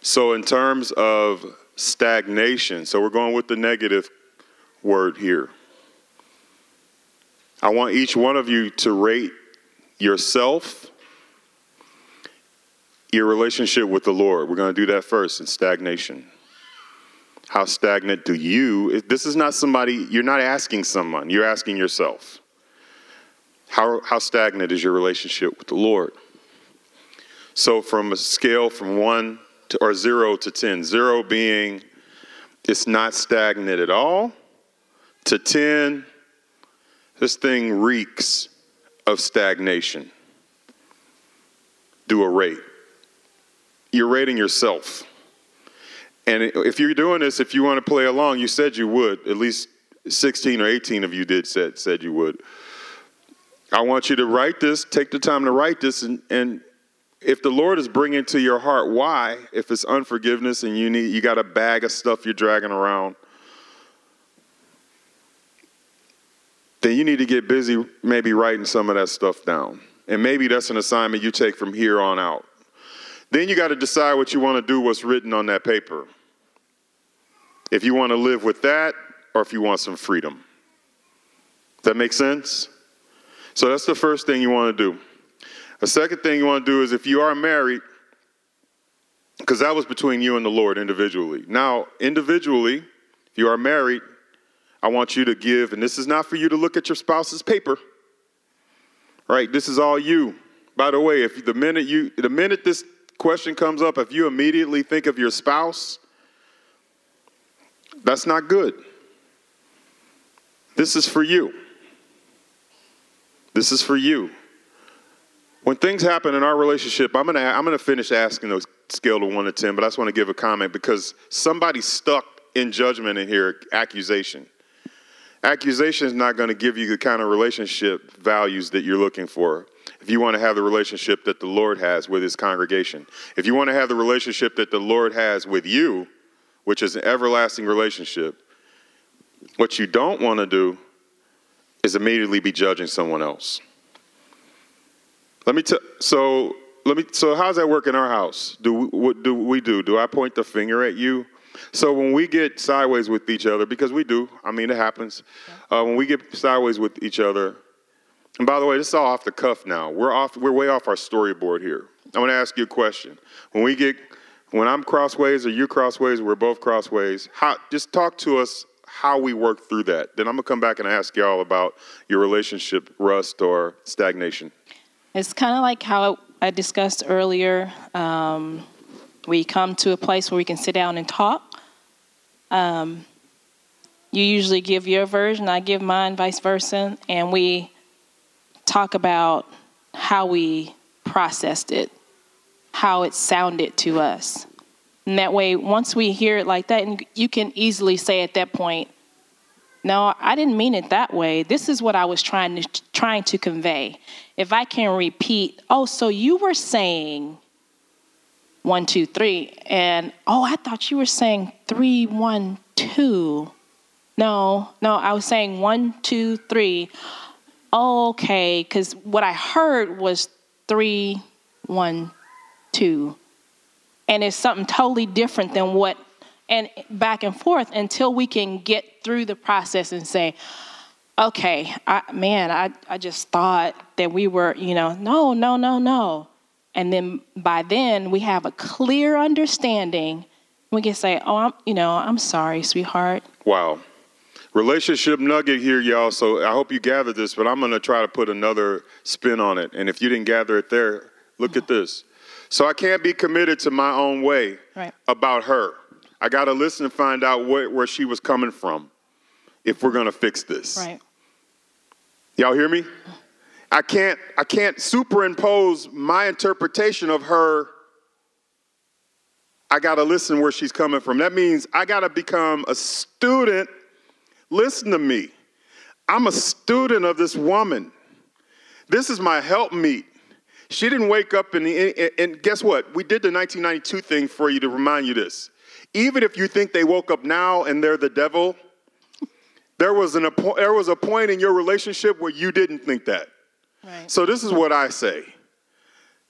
So in terms of stagnation, so we're going with the negative word here. I want each one of you to rate yourself, your relationship with the Lord. We're going to do that first in stagnation. How stagnant do you? This is not somebody, you're not asking someone, you're asking yourself. How, how stagnant is your relationship with the Lord? So, from a scale from one to, or zero to 10, zero being it's not stagnant at all, to 10, this thing reeks of stagnation. Do a rate. You're rating yourself. And if you're doing this, if you want to play along, you said you would. At least 16 or 18 of you did said said you would. I want you to write this. Take the time to write this, and, and if the Lord is bringing to your heart why, if it's unforgiveness and you need you got a bag of stuff you're dragging around, then you need to get busy maybe writing some of that stuff down. And maybe that's an assignment you take from here on out. Then you got to decide what you want to do, what's written on that paper. If you want to live with that, or if you want some freedom. That makes sense? So that's the first thing you want to do. The second thing you want to do is if you are married, because that was between you and the Lord individually. Now, individually, if you are married, I want you to give, and this is not for you to look at your spouse's paper. Right? This is all you. By the way, if the minute you the minute this question comes up, if you immediately think of your spouse, That's not good. This is for you. This is for you. When things happen in our relationship, I'm gonna I'm gonna finish asking those scale of one to ten, but I just want to give a comment because somebody's stuck in judgment in here, accusation. Accusation is not going to give you the kind of relationship values that you're looking for. If you want to have the relationship that the Lord has with his congregation, if you want to have the relationship that the Lord has with you, which is an everlasting relationship, what you don't want to do is immediately be judging someone else. Let me tell so let me so how's that work in our house? Do we, what do we do? Do I point the finger at you? So when we get sideways with each other, because we do, I mean it happens. Uh, when we get sideways with each other, and by the way, this is all off the cuff now. We're off. We're way off our storyboard here. I want to ask you a question. When we get, when I'm crossways or you're crossways, we're both crossways. How? Just talk to us how we work through that. Then I'm gonna come back and ask y'all about your relationship rust or stagnation. It's kind of like how I discussed earlier. Um, we come to a place where we can sit down and talk. Um, you usually give your version, I give mine, vice versa, and we talk about how we processed it, how it sounded to us. And that way, once we hear it like that, and you can easily say at that point, no, I didn't mean it that way. This is what I was trying to trying to convey. If I can repeat, oh, so you were saying one, two, three, and oh, I thought you were saying three, one, two. No, no, I was saying one, two, three. Okay, because what I heard was three, one, two. And it's something totally different than what, and back and forth until we can get through the process and say, okay, I, man, I, I just thought that we were, you know, no, no, no, no. And then by then we have a clear understanding. We can say, oh, I'm, you know, I'm sorry, sweetheart. Wow. Relationship nugget here, y'all. So I hope you gathered this, but I'm going to try to put another spin on it. And if you didn't gather it there, look at this. So I can't be committed to my own way Right. about her. I got to listen and find out where, where she was coming from if we're going to fix this. Right. Y'all hear me? Uh-huh. I can't I can't superimpose my interpretation of her. I got to listen where she's coming from. That means I got to become a student. Listen to me. I'm a student of this woman. This is my helpmeet. She didn't wake up and, and guess what? We did the 1992 thing for you to remind you this. Even if you think they woke up now and they're the devil, there was, an, there was a point in your relationship where you didn't think that. Right. So this is what I say.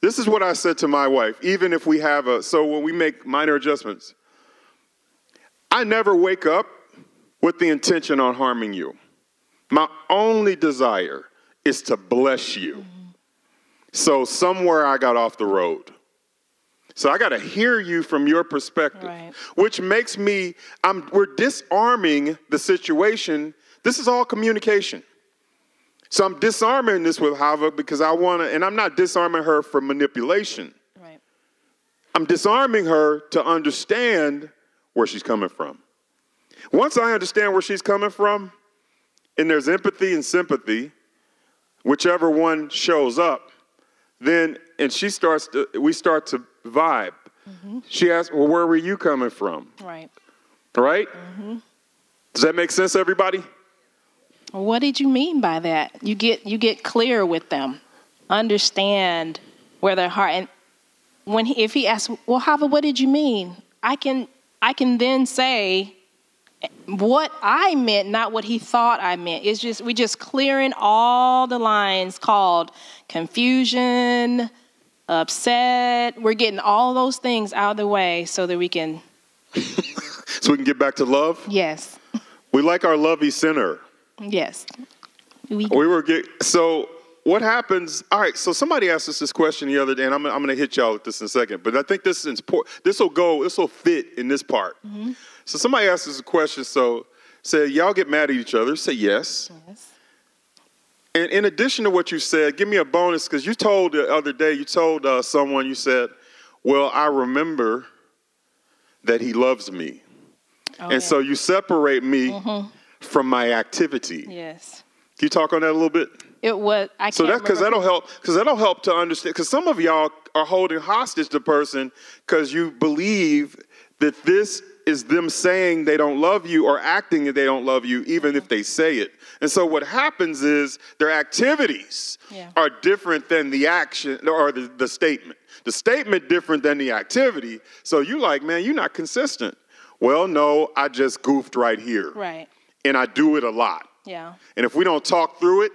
This is what I said to my wife, even if we have a, so when we make minor adjustments, I never wake up with the intention on harming you. My only desire is to bless you. Mm-hmm. So somewhere I got off the road. So I got to hear you from your perspective, Right. which makes me, I'm, we're disarming the situation. This is all communication. So I'm disarming this with Hava because I want to, and I'm not disarming her for manipulation. Right. I'm disarming her to understand where she's coming from. Once I understand where she's coming from, and there's empathy and sympathy, whichever one shows up, then and she starts to we start to vibe. Mm-hmm. She asks, "Well, where were you coming from?" Right. Right? Mm-hmm. Does that make sense, everybody? What did you mean by that? You get you get clear with them, understand where their heart and when he, if he asks, well, Hava, what did you mean? I can I can then say what I meant, not what he thought I meant. It's just we just clearing all the lines called confusion, upset. We're getting all those things out of the way so that we can So we can get back to love. yes, We like our lovey center. Yes. We, We were get so what happens? All right, so somebody asked us this question the other day, and I'm, I'm going to hit y'all with this in a second. But I think this is important. This will go. This will fit in this part. So somebody asked us a question. So said, y'all get mad at each other? Say yes. yes. And in addition to what you said, give me a bonus because you told the other day. You told uh, someone. You said, "Well, I remember that he loves me." Oh, and so you separate me from my activity. Yes. Can you talk on that a little bit? It was. I So that because that'll help because that'll help to understand because some of y'all are holding hostage the person because you believe that this is them saying they don't love you or acting that they don't love you even if mm-hmm. they say it. And so what happens is their activities Yeah. are different than the action or the, the statement. The statement different than the activity. So you like, man, you're not consistent. Well, no, I just goofed right here. Right. And I do it a lot. Yeah. And if we don't talk through it,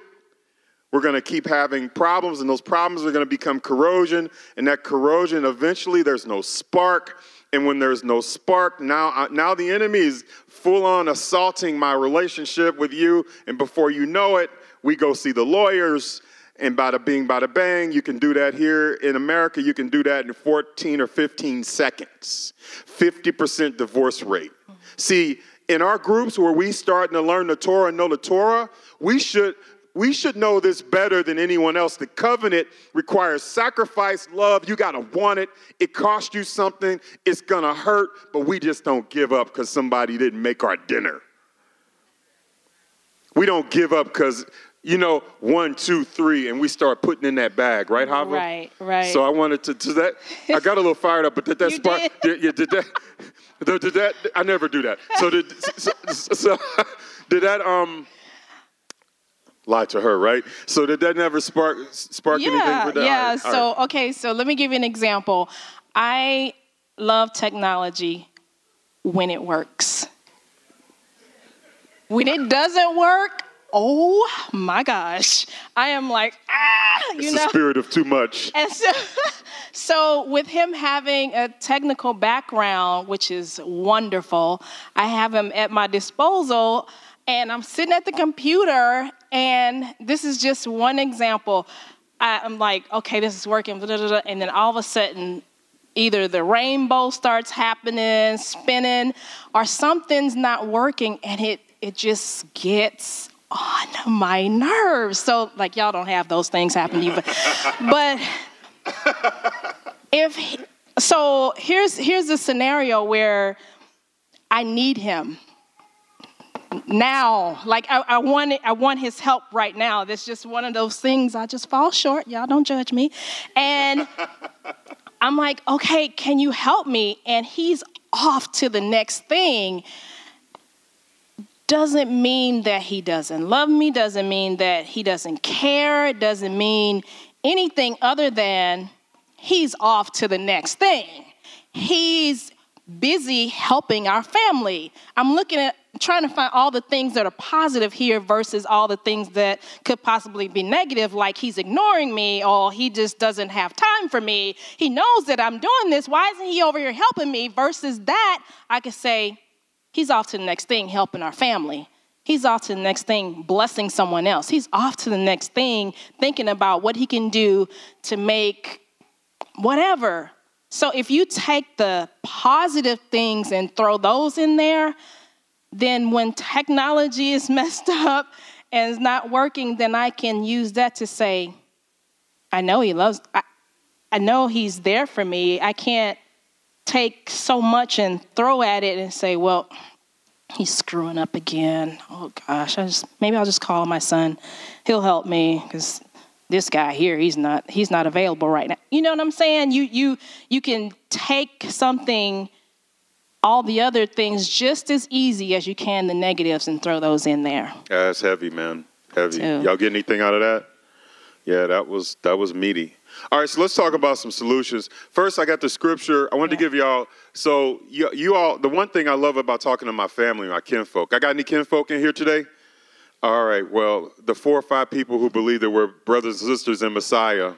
we're going to keep having problems, and those problems are going to become corrosion. And that corrosion, eventually, there's no spark. And when there's no spark, now, now the enemy is full on assaulting my relationship with you. And before you know it, we go see the lawyers. And bada bing, bada bang, you can do that here in America. You can do that in 14 or 15 seconds. 50% divorce rate. See, in our groups where we starting to learn the Torah and know the Torah, we should we should know this better than anyone else. The covenant requires sacrifice, love. You got to want it. It costs you something. It's going to hurt, but we just don't give up because somebody didn't make our dinner. We don't give up because, you know, one, two, three, and we start putting in that bag, right, Hava? Right, right. So I wanted to, to that, I got a little fired up, but did that You spark? did. Did that, did, did that, I never do that. So did, so, so, did that, um, lie to her, right? So did that never spark, spark anything Yeah, for that? yeah. All right, so right. okay, so let me give you an example. I love technology when it works. When it doesn't work, oh my gosh, I am like ah, you it's know. the spirit of too much. And so, so with him having a technical background, which is wonderful, I have him at my disposal, and I'm sitting at the computer, and this is just one example. I, I'm like, okay, this is working, blah, blah, blah, and then all of a sudden, either the rainbow starts happening, spinning, or something's not working, and it it just gets on my nerves. So, like, y'all don't have those things happen to you, but, but if he- so, here's here's a scenario where I need him now. Like, I, I want it, I want his help right now. That's just one of those things. I just fall short. Y'all don't judge me, and. I'm like, okay, can you help me? And he's off to the next thing. Doesn't mean that he doesn't love me, doesn't mean that he doesn't care, it doesn't mean anything other than he's off to the next thing. He's busy helping our family. I'm looking at trying to find all the things that are positive here versus all the things that could possibly be negative, like he's ignoring me or he just doesn't have time for me. He knows that I'm doing this. Why isn't he over here helping me? Versus that, I could say, he's off to the next thing, helping our family. He's off to the next thing, blessing someone else. He's off to the next thing, thinking about what he can do to make whatever. So if you take the positive things and throw those in there, then when technology is messed up and is not working, then I can use that to say, I know he loves, I, I know he's there for me. I can't take so much and throw at it and say, well, he's screwing up again. Oh gosh, I just maybe I'll just call my son. He'll help me because this guy here, he's not he's not available right now. You know what I'm saying? You you you can take something, all the other things just as easy as you can the negatives and throw those in there. Yeah, that's heavy, man. Heavy. Too. Y'all get anything out of that? Yeah, that was that was meaty. All right, so let's talk about some solutions. First, I got the scripture. I wanted to give y'all. So you, you all, the one thing I love about talking to my family, my kinfolk. I got any kinfolk in here today? All right. Well, the four or five people who believe that we're brothers and sisters in Messiah.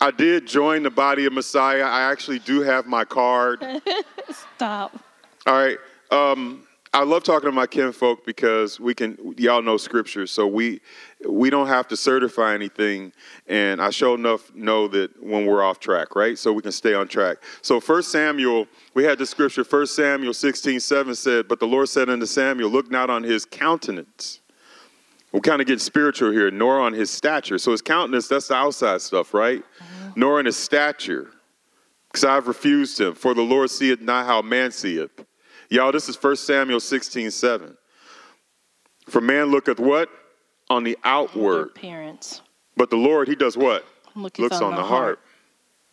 I did join the body of Messiah. I actually do have my card. Stop. All right. Um, I love talking to my kinfolk because we can, y'all know scripture, so we we don't have to certify anything. And I sure enough know that when we're off track, right? So we can stay on track. So First Samuel, we had the scripture, First Samuel 16, 7 said, But the Lord said unto Samuel, Look not on his countenance. We'll kind of get spiritual here, nor on his stature. So his countenance, that's the outside stuff, right? Uh-huh. Nor in his stature because I've refused him. For the Lord seeth not how man seeth. Y'all, this is 1 Samuel 16 7. For man looketh what? On the outward. Appearance. But the Lord, he does what? Looketh Looks on on, the the heart.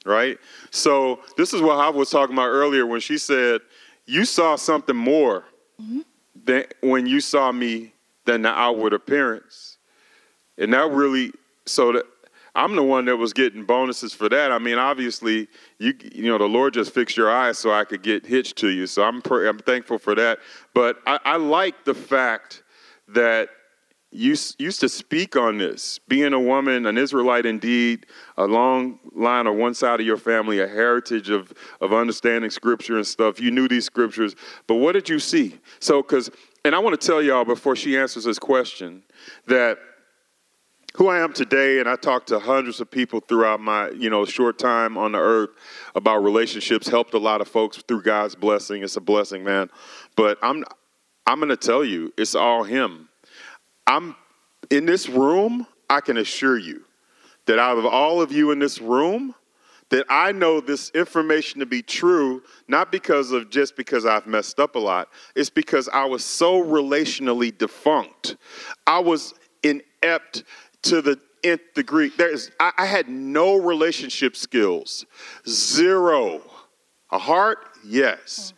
Right? So this is what I was talking about earlier when she said, You saw something more mm-hmm. than when you saw me than the outward appearance. And that really so that I'm the one that was getting bonuses for that. I mean, obviously, you you know, the Lord just fixed your eyes so I could get hitched to you. So I'm pr- I'm thankful for that. But I, I like the fact that you s- used to speak on this. Being a woman, an Israelite indeed, a long line on one side of your family, a heritage of, of understanding scripture and stuff. You knew these scriptures, but what did you see? So, because, and I want to tell y'all before she answers this question that who I am today, and I talked to hundreds of people throughout my, you know, short time on the earth about relationships. Helped a lot of folks through God's blessing. It's a blessing, man. But I'm, I'm to tell you, it's all Him. I'm in this room. I can assure you that out of all of you in this room, that I know this information to be true, not because of just because I've messed up a lot. It's because I was so relationally defunct. I was inept to the nth degree. There is, I, I had no relationship skills, zero. A heart, yes.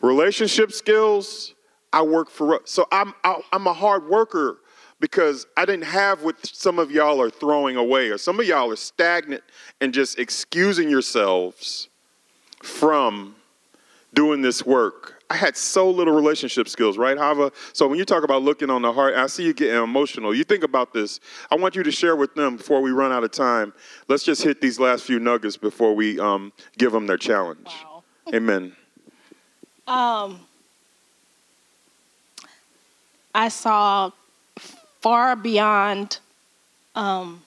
Relationship skills, I work for. So I'm I- I'm a hard worker because I didn't have what some of y'all are throwing away, or some of y'all are stagnant and just excusing yourselves from doing this work. I had so little relationship skills, right, Hava? So when you talk about looking on the heart, I see you getting emotional. You think about this. I want you to share with them before we run out of time. Let's just hit these last few nuggets before we um, give them their challenge. Wow. Amen. Um, I saw far beyond um,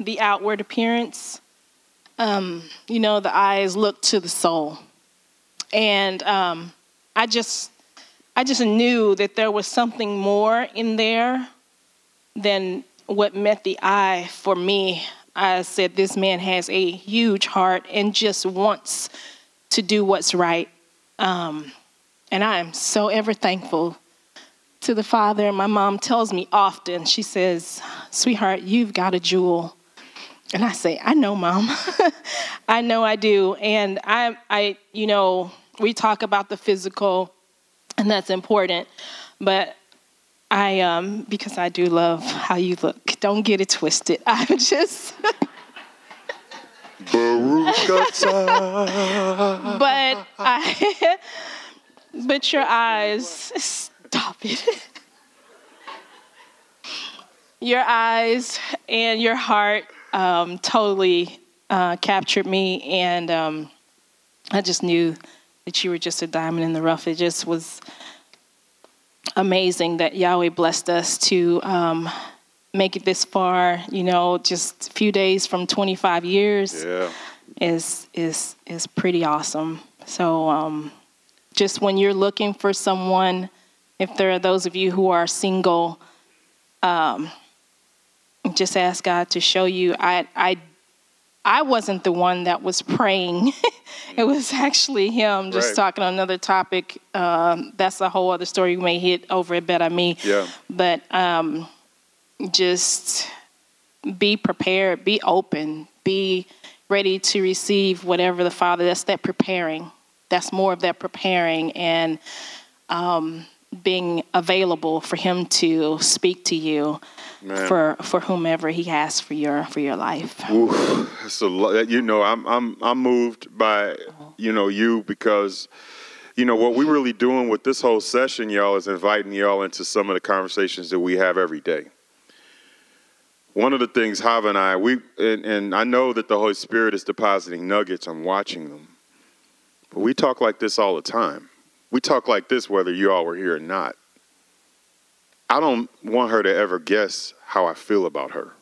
the outward appearance. Um, you know, the eyes look to the soul, and um, I just, I just knew that there was something more in there than what met the eye for me. I said, this man has a huge heart and just wants to do what's right. Um, and I am so ever thankful to the Father. My mom tells me often, she says, Sweetheart, you've got a jewel. And I say, I know, Mom. I know I do. And I, I, you know, we talk about the physical, and that's important. But I, um, because I do love how you look. Don't get it twisted. I'm just. But I, but your eyes, stop it. Your eyes and your heart um, totally uh, captured me, and um, I just knew that you were just a diamond in the rough. It just was amazing that Yahweh blessed us to um, make it this far. You know, just a few days from 25 years Yeah. is is is pretty awesome. So um, just when you're looking for someone, if there are those of you who are single, um, just ask God to show you. I I I wasn't the one that was praying. it was actually him just Right. talking on another topic. Um, that's a whole other story. We may hit over it better me. Yeah. But um, just be prepared, be open, be ready to receive whatever the Father. That's that preparing. That's more of that preparing and um, being available for Him to speak to you Man. for for whomever He has for your for your life. Oof, it's a lot. You know, I'm I'm I'm moved by you know you because you know what we're really doing with this whole session, y'all, is inviting y'all into some of the conversations that we have every day. One of the things Hava and I we and, and I know that the Holy Spirit is depositing nuggets. I'm watching them, but we talk like this all the time. We talk like this whether you all were here or not. I don't want her to ever guess how I feel about her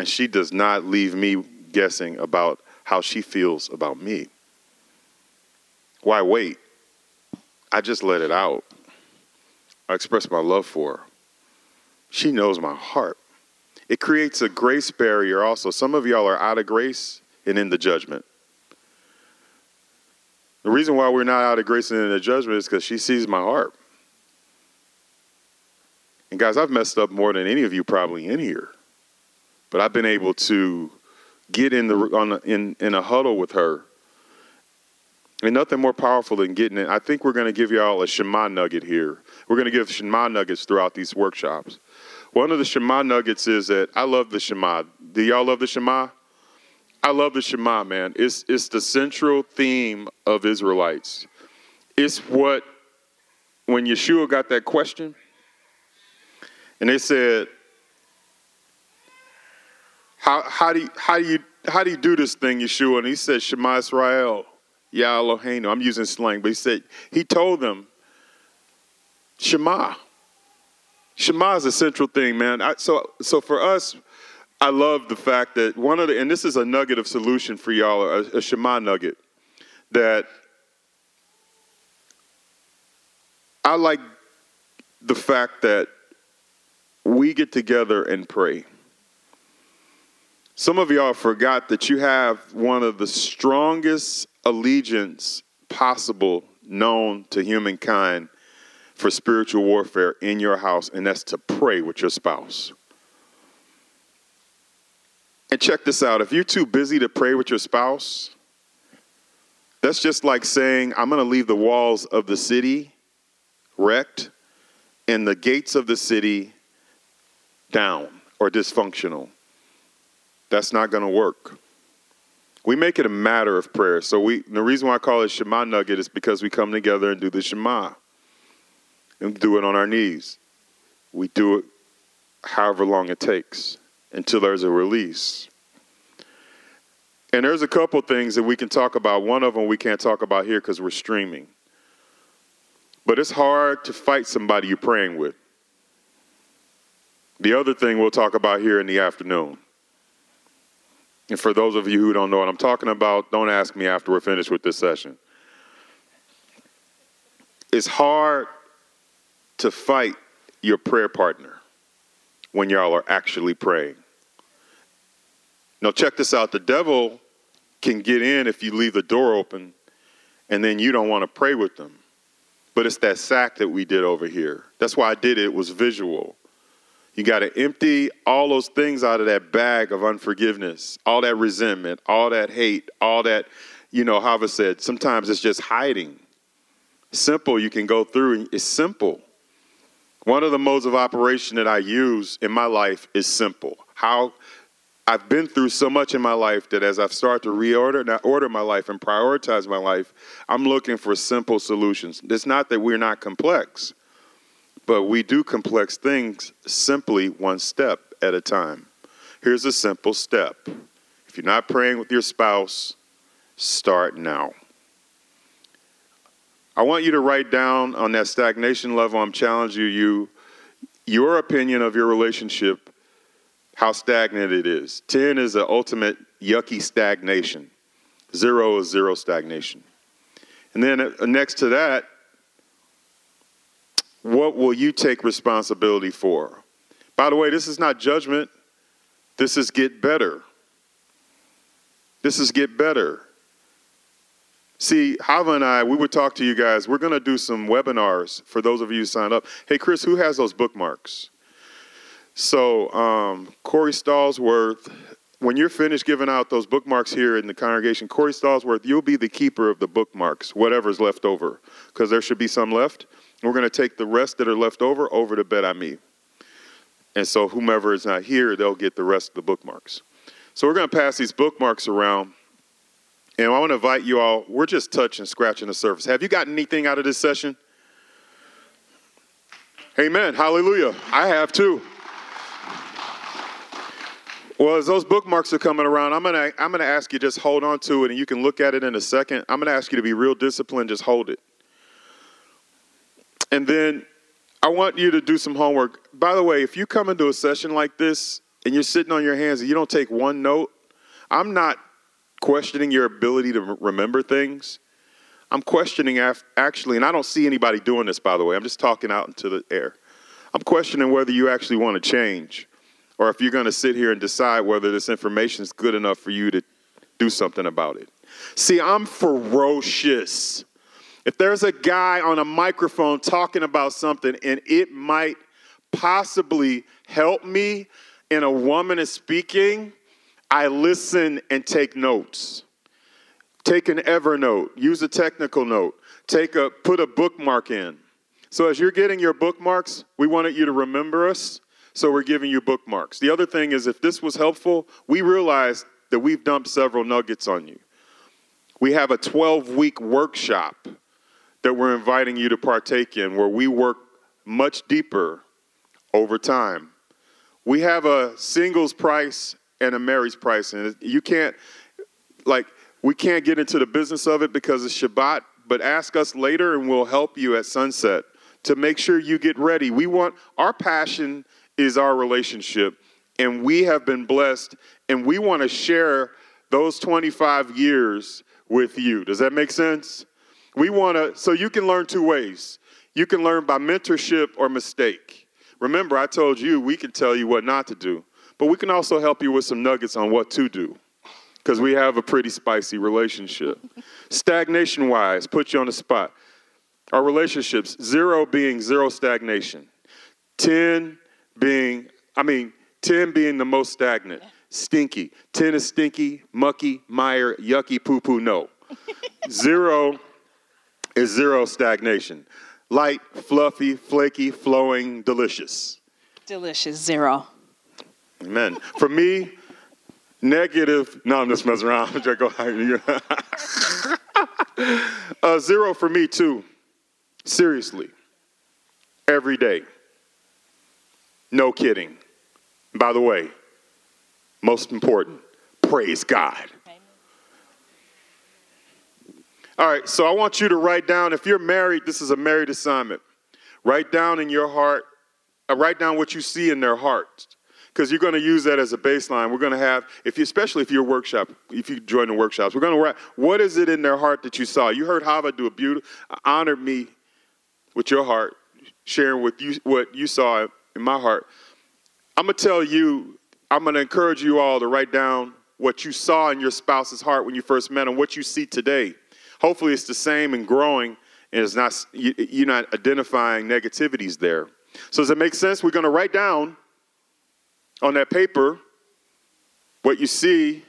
and she does not leave me guessing about how she feels about me. Why wait? I just let it out. I express my love for her. She knows my heart. It creates a grace barrier also. Some of y'all are out of grace and in the judgment. The reason why we're not out of grace and into judgment is because she sees my heart. And guys, I've messed up more than any of you probably in here. But I've been able to get in the the, in in a huddle with her. And nothing more powerful than getting it. I think we're going to give y'all a Shema nugget here. We're going to give Shema nuggets throughout these workshops. One of the Shema nuggets is that I love the Shema. Do y'all love the Shema? I love the Shema, man. It's it's the central theme of Israelites. It's what when Yeshua got that question, and they said, "How how do you, how do you how do you do this thing, Yeshua?" And he said, "Shema Israel, Yah Eloheinu." I'm using slang, but he said he told them, "Shema." Shema is a central thing, man. I, so so for us, I love the fact that one of the and this is a nugget of solution for y'all, a, a Shema nugget that I like the fact that we get together and pray. Some of y'all forgot that you have one of the strongest allegiance possible known to humankind for spiritual warfare in your house, and that's to pray with your spouse. And check this out if you're too busy to pray with your spouse, that's just like saying, I'm going to leave the walls of the city wrecked and the gates of the city down or dysfunctional. That's not going to work. We make it a matter of prayer. So we the reason why I call it Shema Nugget is because we come together and do the Shema. And do it on our knees. We do it however long it takes until there's a release. And there's a couple things that we can talk about. One of them we can't talk about here because we're streaming. But it's hard to fight somebody you're praying with. The other thing we'll talk about here in the afternoon. And for those of you who don't know what I'm talking about, don't ask me after we're finished with this session. It's hard to fight your prayer partner when y'all are actually praying. Now, check this out the devil can get in if you leave the door open and then you don't want to pray with them. But it's that sack that we did over here. That's why I did it, it was visual. You got to empty all those things out of that bag of unforgiveness, all that resentment, all that hate, all that, you know, Hava said, sometimes it's just hiding. Simple, you can go through, it's simple. One of the modes of operation that I use in my life is simple. How I've been through so much in my life that as I've started to reorder, not order my life and prioritize my life, I'm looking for simple solutions. It's not that we're not complex, but we do complex things simply one step at a time. Here's a simple step. If you're not praying with your spouse, start now. I want you to write down on that stagnation level, I'm challenging you, your opinion of your relationship how stagnant it is. 10 is the ultimate yucky stagnation. Zero is zero stagnation. And then uh, next to that, what will you take responsibility for? By the way, this is not judgment. This is get better. This is get better. See, Hava and I, we would talk to you guys. We're going to do some webinars for those of you who signed up. Hey, Chris, who has those bookmarks? So, um, Corey Stallsworth, when you're finished giving out those bookmarks here in the congregation, Corey Stallsworth, you'll be the keeper of the bookmarks, whatever's left over, because there should be some left. We're going to take the rest that are left over over to Bet Me. And so, whomever is not here, they'll get the rest of the bookmarks. So, we're going to pass these bookmarks around. And I want to invite you all, we're just touching, scratching the surface. Have you gotten anything out of this session? Amen. Hallelujah. I have too. Well, as those bookmarks are coming around, I'm gonna I'm gonna ask you just hold on to it, and you can look at it in a second. I'm gonna ask you to be real disciplined. Just hold it, and then I want you to do some homework. By the way, if you come into a session like this and you're sitting on your hands and you don't take one note, I'm not questioning your ability to remember things. I'm questioning actually, and I don't see anybody doing this. By the way, I'm just talking out into the air. I'm questioning whether you actually want to change or if you're going to sit here and decide whether this information is good enough for you to do something about it. See, I'm ferocious. If there's a guy on a microphone talking about something and it might possibly help me and a woman is speaking, I listen and take notes. Take an Evernote, use a technical note, take a put a bookmark in. So as you're getting your bookmarks, we wanted you to remember us, so we're giving you bookmarks. The other thing is if this was helpful, we realized that we've dumped several nuggets on you. We have a 12-week workshop that we're inviting you to partake in where we work much deeper over time. We have a singles price and a marriage price, and you can't, like, we can't get into the business of it because it's Shabbat, but ask us later and we'll help you at sunset to make sure you get ready. We want, our passion is our relationship, and we have been blessed, and we want to share those 25 years with you. Does that make sense? We want to, so you can learn two ways. You can learn by mentorship or mistake. Remember, I told you we can tell you what not to do, but we can also help you with some nuggets on what to do because we have a pretty spicy relationship. Stagnation wise, put you on the spot. Our relationships, zero being zero stagnation, 10 being, I mean, 10 being the most stagnant, stinky. 10 is stinky, mucky, mire, yucky, poo poo, no. zero is zero stagnation. Light, fluffy, flaky, flowing, delicious. Delicious, zero. Amen. For me, negative, no, I'm just messing around. I'm just going, uh, zero for me, too. Seriously. Every day. No kidding. By the way, most important, praise God. All right, so I want you to write down, if you're married, this is a married assignment. Write down in your heart, uh, write down what you see in their heart. Because you're going to use that as a baseline. We're going to have, if you, especially if you're workshop, if you join the workshops, we're going to write, what is it in their heart that you saw? You heard Hava do a beautiful, honored me with your heart, sharing with you what you saw in my heart. I'm going to tell you, I'm going to encourage you all to write down what you saw in your spouse's heart when you first met and what you see today. Hopefully, it's the same and growing, and it's not you're not identifying negativities there. So, does it make sense? We're going to write down on that paper what you see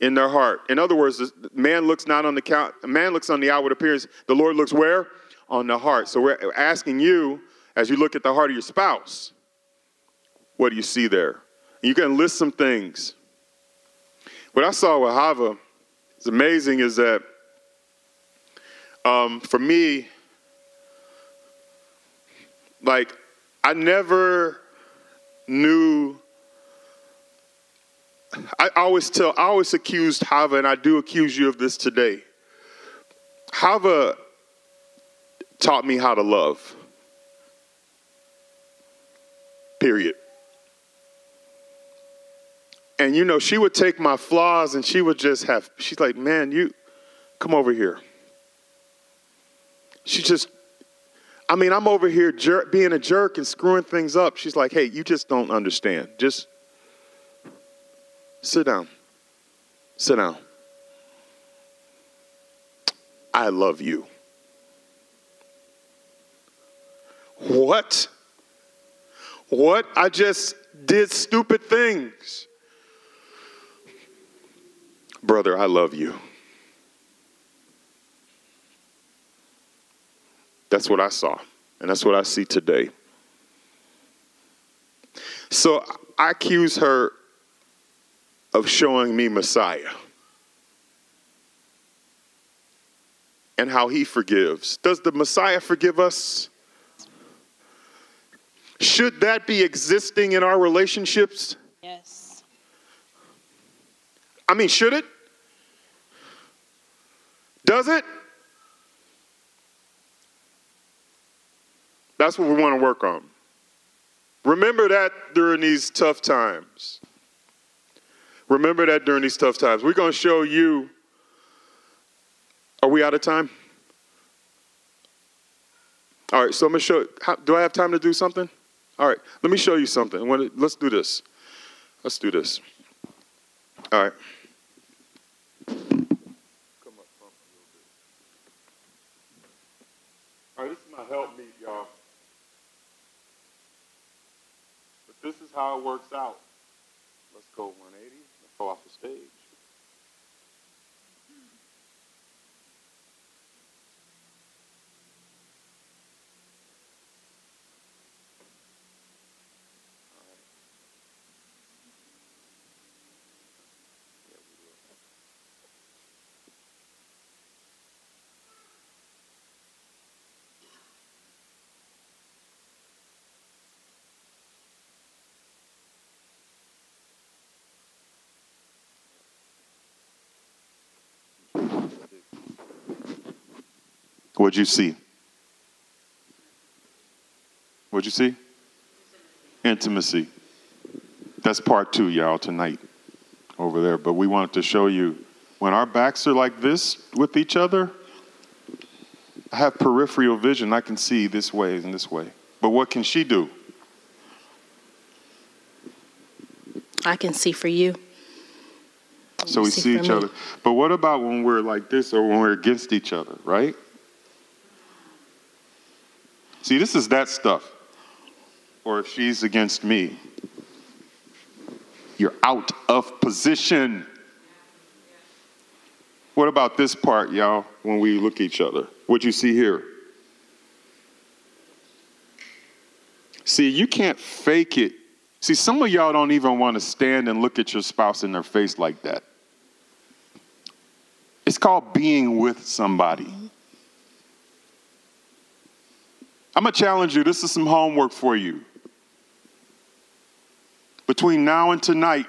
in their heart. In other words, man looks not on the count, man looks on the outward appearance. The Lord looks where? On the heart. So we're asking you, as you look at the heart of your spouse, what do you see there? And you can list some things. What I saw with Hava is amazing is that um, for me, like, I never knew. I always tell, I always accused Hava, and I do accuse you of this today. Hava taught me how to love. Period. And you know, she would take my flaws and she would just have, she's like, man, you come over here. She just, I mean, I'm over here jer- being a jerk and screwing things up. She's like, hey, you just don't understand. Just sit down. Sit down. I love you. What? What? I just did stupid things. Brother, I love you. That's what I saw, and that's what I see today. So I accuse her of showing me Messiah and how he forgives. Does the Messiah forgive us? Should that be existing in our relationships? Yes. I mean, should it? Does it? That's what we want to work on. Remember that during these tough times. Remember that during these tough times. We're going to show you. Are we out of time? All right, so I'm going to show. How, do I have time to do something? All right, let me show you something. When, let's do this. Let's do this. All right. All right, this is my help meet, y'all. But this is how it works out. Let's go 180 Let's go off the stage. What'd you see? What'd you see? Intimacy. That's part two, y'all, tonight over there. But we wanted to show you when our backs are like this with each other, I have peripheral vision. I can see this way and this way. But what can she do? I can see for you. So we see see each me. other. But what about when we're like this or when we're against each other, right? See, this is that stuff. Or if she's against me, you're out of position. What about this part, y'all, when we look at each other? What you see here? See, you can't fake it. See, some of y'all don't even want to stand and look at your spouse in their face like that. It's called being with somebody. I'm going to challenge you. This is some homework for you. Between now and tonight,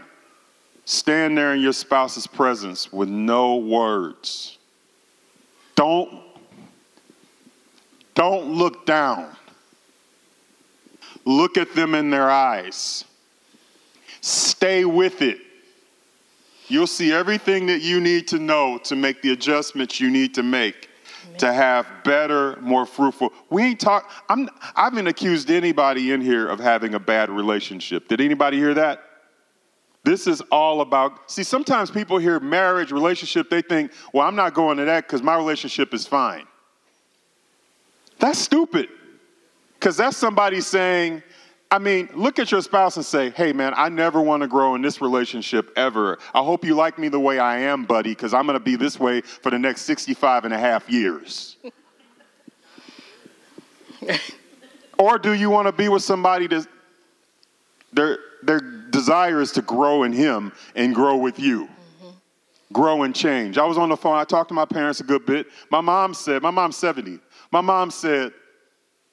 stand there in your spouse's presence with no words. Don't don't look down. Look at them in their eyes. Stay with it. You'll see everything that you need to know to make the adjustments you need to make to have better, more fruitful. We ain't talk. I'm. I haven't accused anybody in here of having a bad relationship. Did anybody hear that? This is all about. See, sometimes people hear marriage, relationship, they think, "Well, I'm not going to that because my relationship is fine." That's stupid. Because that's somebody saying, I mean, look at your spouse and say, hey, man, I never want to grow in this relationship ever. I hope you like me the way I am, buddy, because I'm going to be this way for the next 65 and a half years. or do you want to be with somebody that their, their desire is to grow in Him and grow with you? Mm-hmm. Grow and change. I was on the phone, I talked to my parents a good bit. My mom said, my mom's 70. My mom said,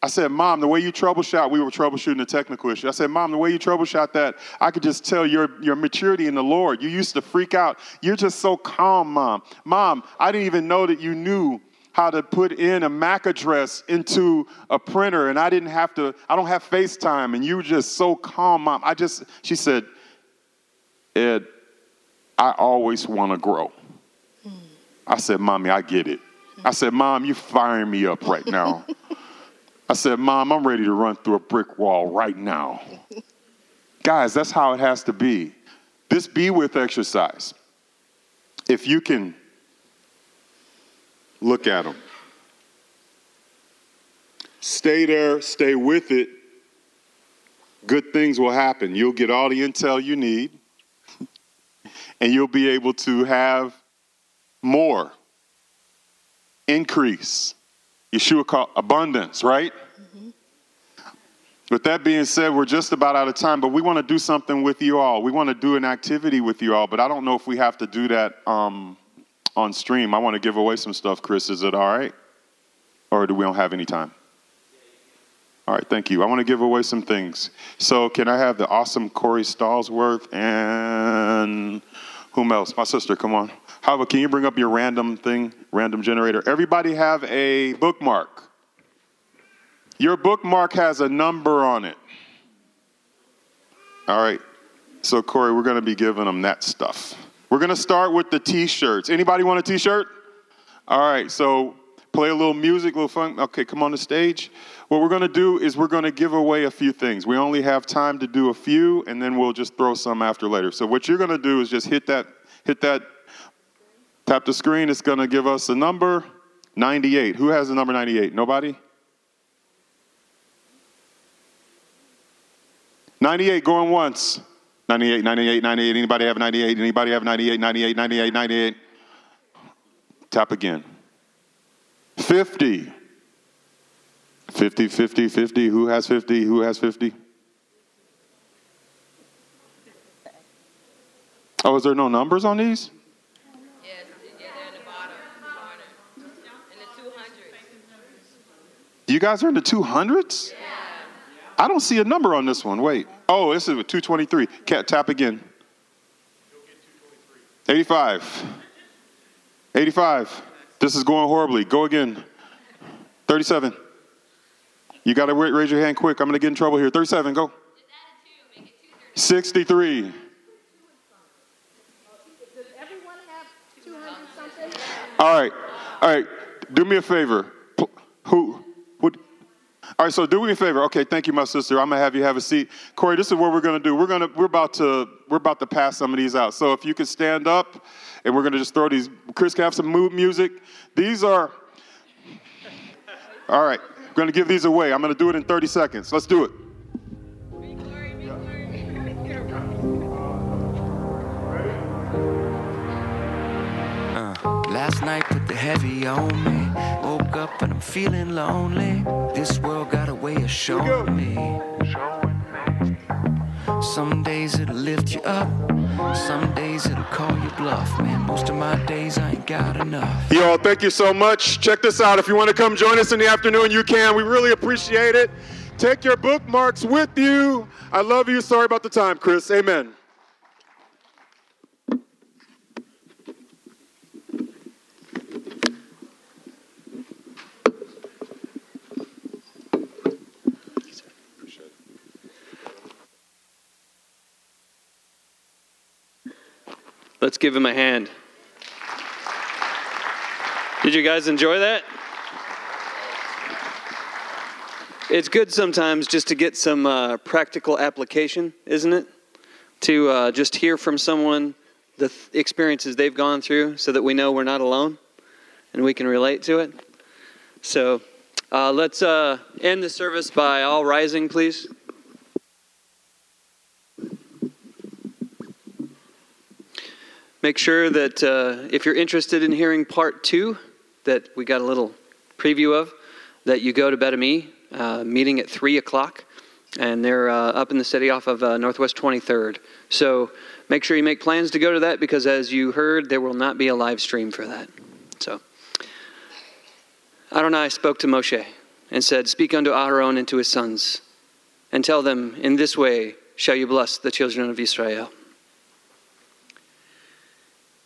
I said, Mom, the way you troubleshoot, we were troubleshooting a technical issue. I said, Mom, the way you troubleshoot that, I could just tell your, your maturity in the Lord. You used to freak out. You're just so calm, Mom. Mom, I didn't even know that you knew how to put in a MAC address into a printer, and I didn't have to, I don't have FaceTime, and you were just so calm, Mom. I just, she said, Ed, I always want to grow. Hmm. I said, Mommy, I get it. I said, Mom, you're firing me up right now. I said, Mom, I'm ready to run through a brick wall right now. Guys, that's how it has to be. This be with exercise. If you can look at them, stay there, stay with it, good things will happen. You'll get all the intel you need, and you'll be able to have more increase. Yeshua called abundance, right? With that being said, we're just about out of time, but we want to do something with you all. We want to do an activity with you all, but I don't know if we have to do that um, on stream. I want to give away some stuff, Chris. Is it all right? Or do we don't have any time? All right, thank you. I want to give away some things. So, can I have the awesome Corey Stallsworth and whom else? My sister, come on. About, can you bring up your random thing, random generator? Everybody have a bookmark. Your bookmark has a number on it. All right. So, Corey, we're going to be giving them that stuff. We're going to start with the t-shirts. Anybody want a t-shirt? All right. So, play a little music, a little fun. Okay, come on the stage. What we're going to do is we're going to give away a few things. We only have time to do a few, and then we'll just throw some after later. So, what you're going to do is just hit that, hit that, Tap the screen, it's going to give us a number 98. Who has the number 98? Nobody? 98 going once. 98, 98, 98. Anybody have 98? Anybody have 98, 98, 98, 98? Tap again. 50. 50, 50, 50. Who has 50? Who has 50? Oh, is there no numbers on these? You guys are in the 200s? I don't see a number on this one. Wait. Oh, this is a 223. Cat tap again. 85. 85. This is going horribly. Go again. 37. You got to raise your hand quick. I'm going to get in trouble here. 37. Go. 63. All right. All right. Do me a favor. Who? Would? All right. So do me a favor. Okay. Thank you, my sister. I'm gonna have you have a seat. Corey, this is what we're gonna do. We're gonna we're about to we're about to pass some of these out. So if you could stand up, and we're gonna just throw these. Chris can have some mood music. These are. All right. We're gonna give these away. I'm gonna do it in 30 seconds. Let's do it. Uh, last night put the heavy on me. Up and I'm feeling lonely. This world got a way of showing me. Some days it'll lift you up. Some days it'll call you bluff. Man, most of my days I ain't got enough. Y'all, thank you so much. Check this out. If you want to come join us in the afternoon, you can. We really appreciate it. Take your bookmarks with you. I love you. Sorry about the time, Chris. Amen. Let's give him a hand. Did you guys enjoy that? It's good sometimes just to get some uh, practical application, isn't it? To uh, just hear from someone the th- experiences they've gone through so that we know we're not alone and we can relate to it. So uh, let's uh, end the service by all rising, please. Make sure that uh, if you're interested in hearing part two, that we got a little preview of, that you go to Betami, uh, meeting at 3 o'clock. And they're uh, up in the city off of uh, Northwest 23rd. So make sure you make plans to go to that because, as you heard, there will not be a live stream for that. So Adonai spoke to Moshe and said, Speak unto Aaron and to his sons, and tell them, In this way shall you bless the children of Israel.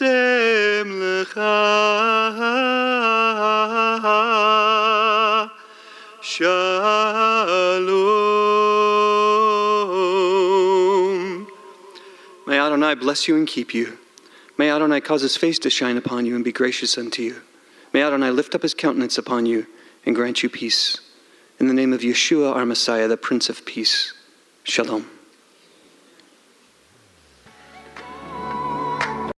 Lecha shalom. May Adonai bless you and keep you. May Adonai cause his face to shine upon you and be gracious unto you. May Adonai lift up his countenance upon you and grant you peace. In the name of Yeshua, our Messiah, the Prince of Peace. Shalom.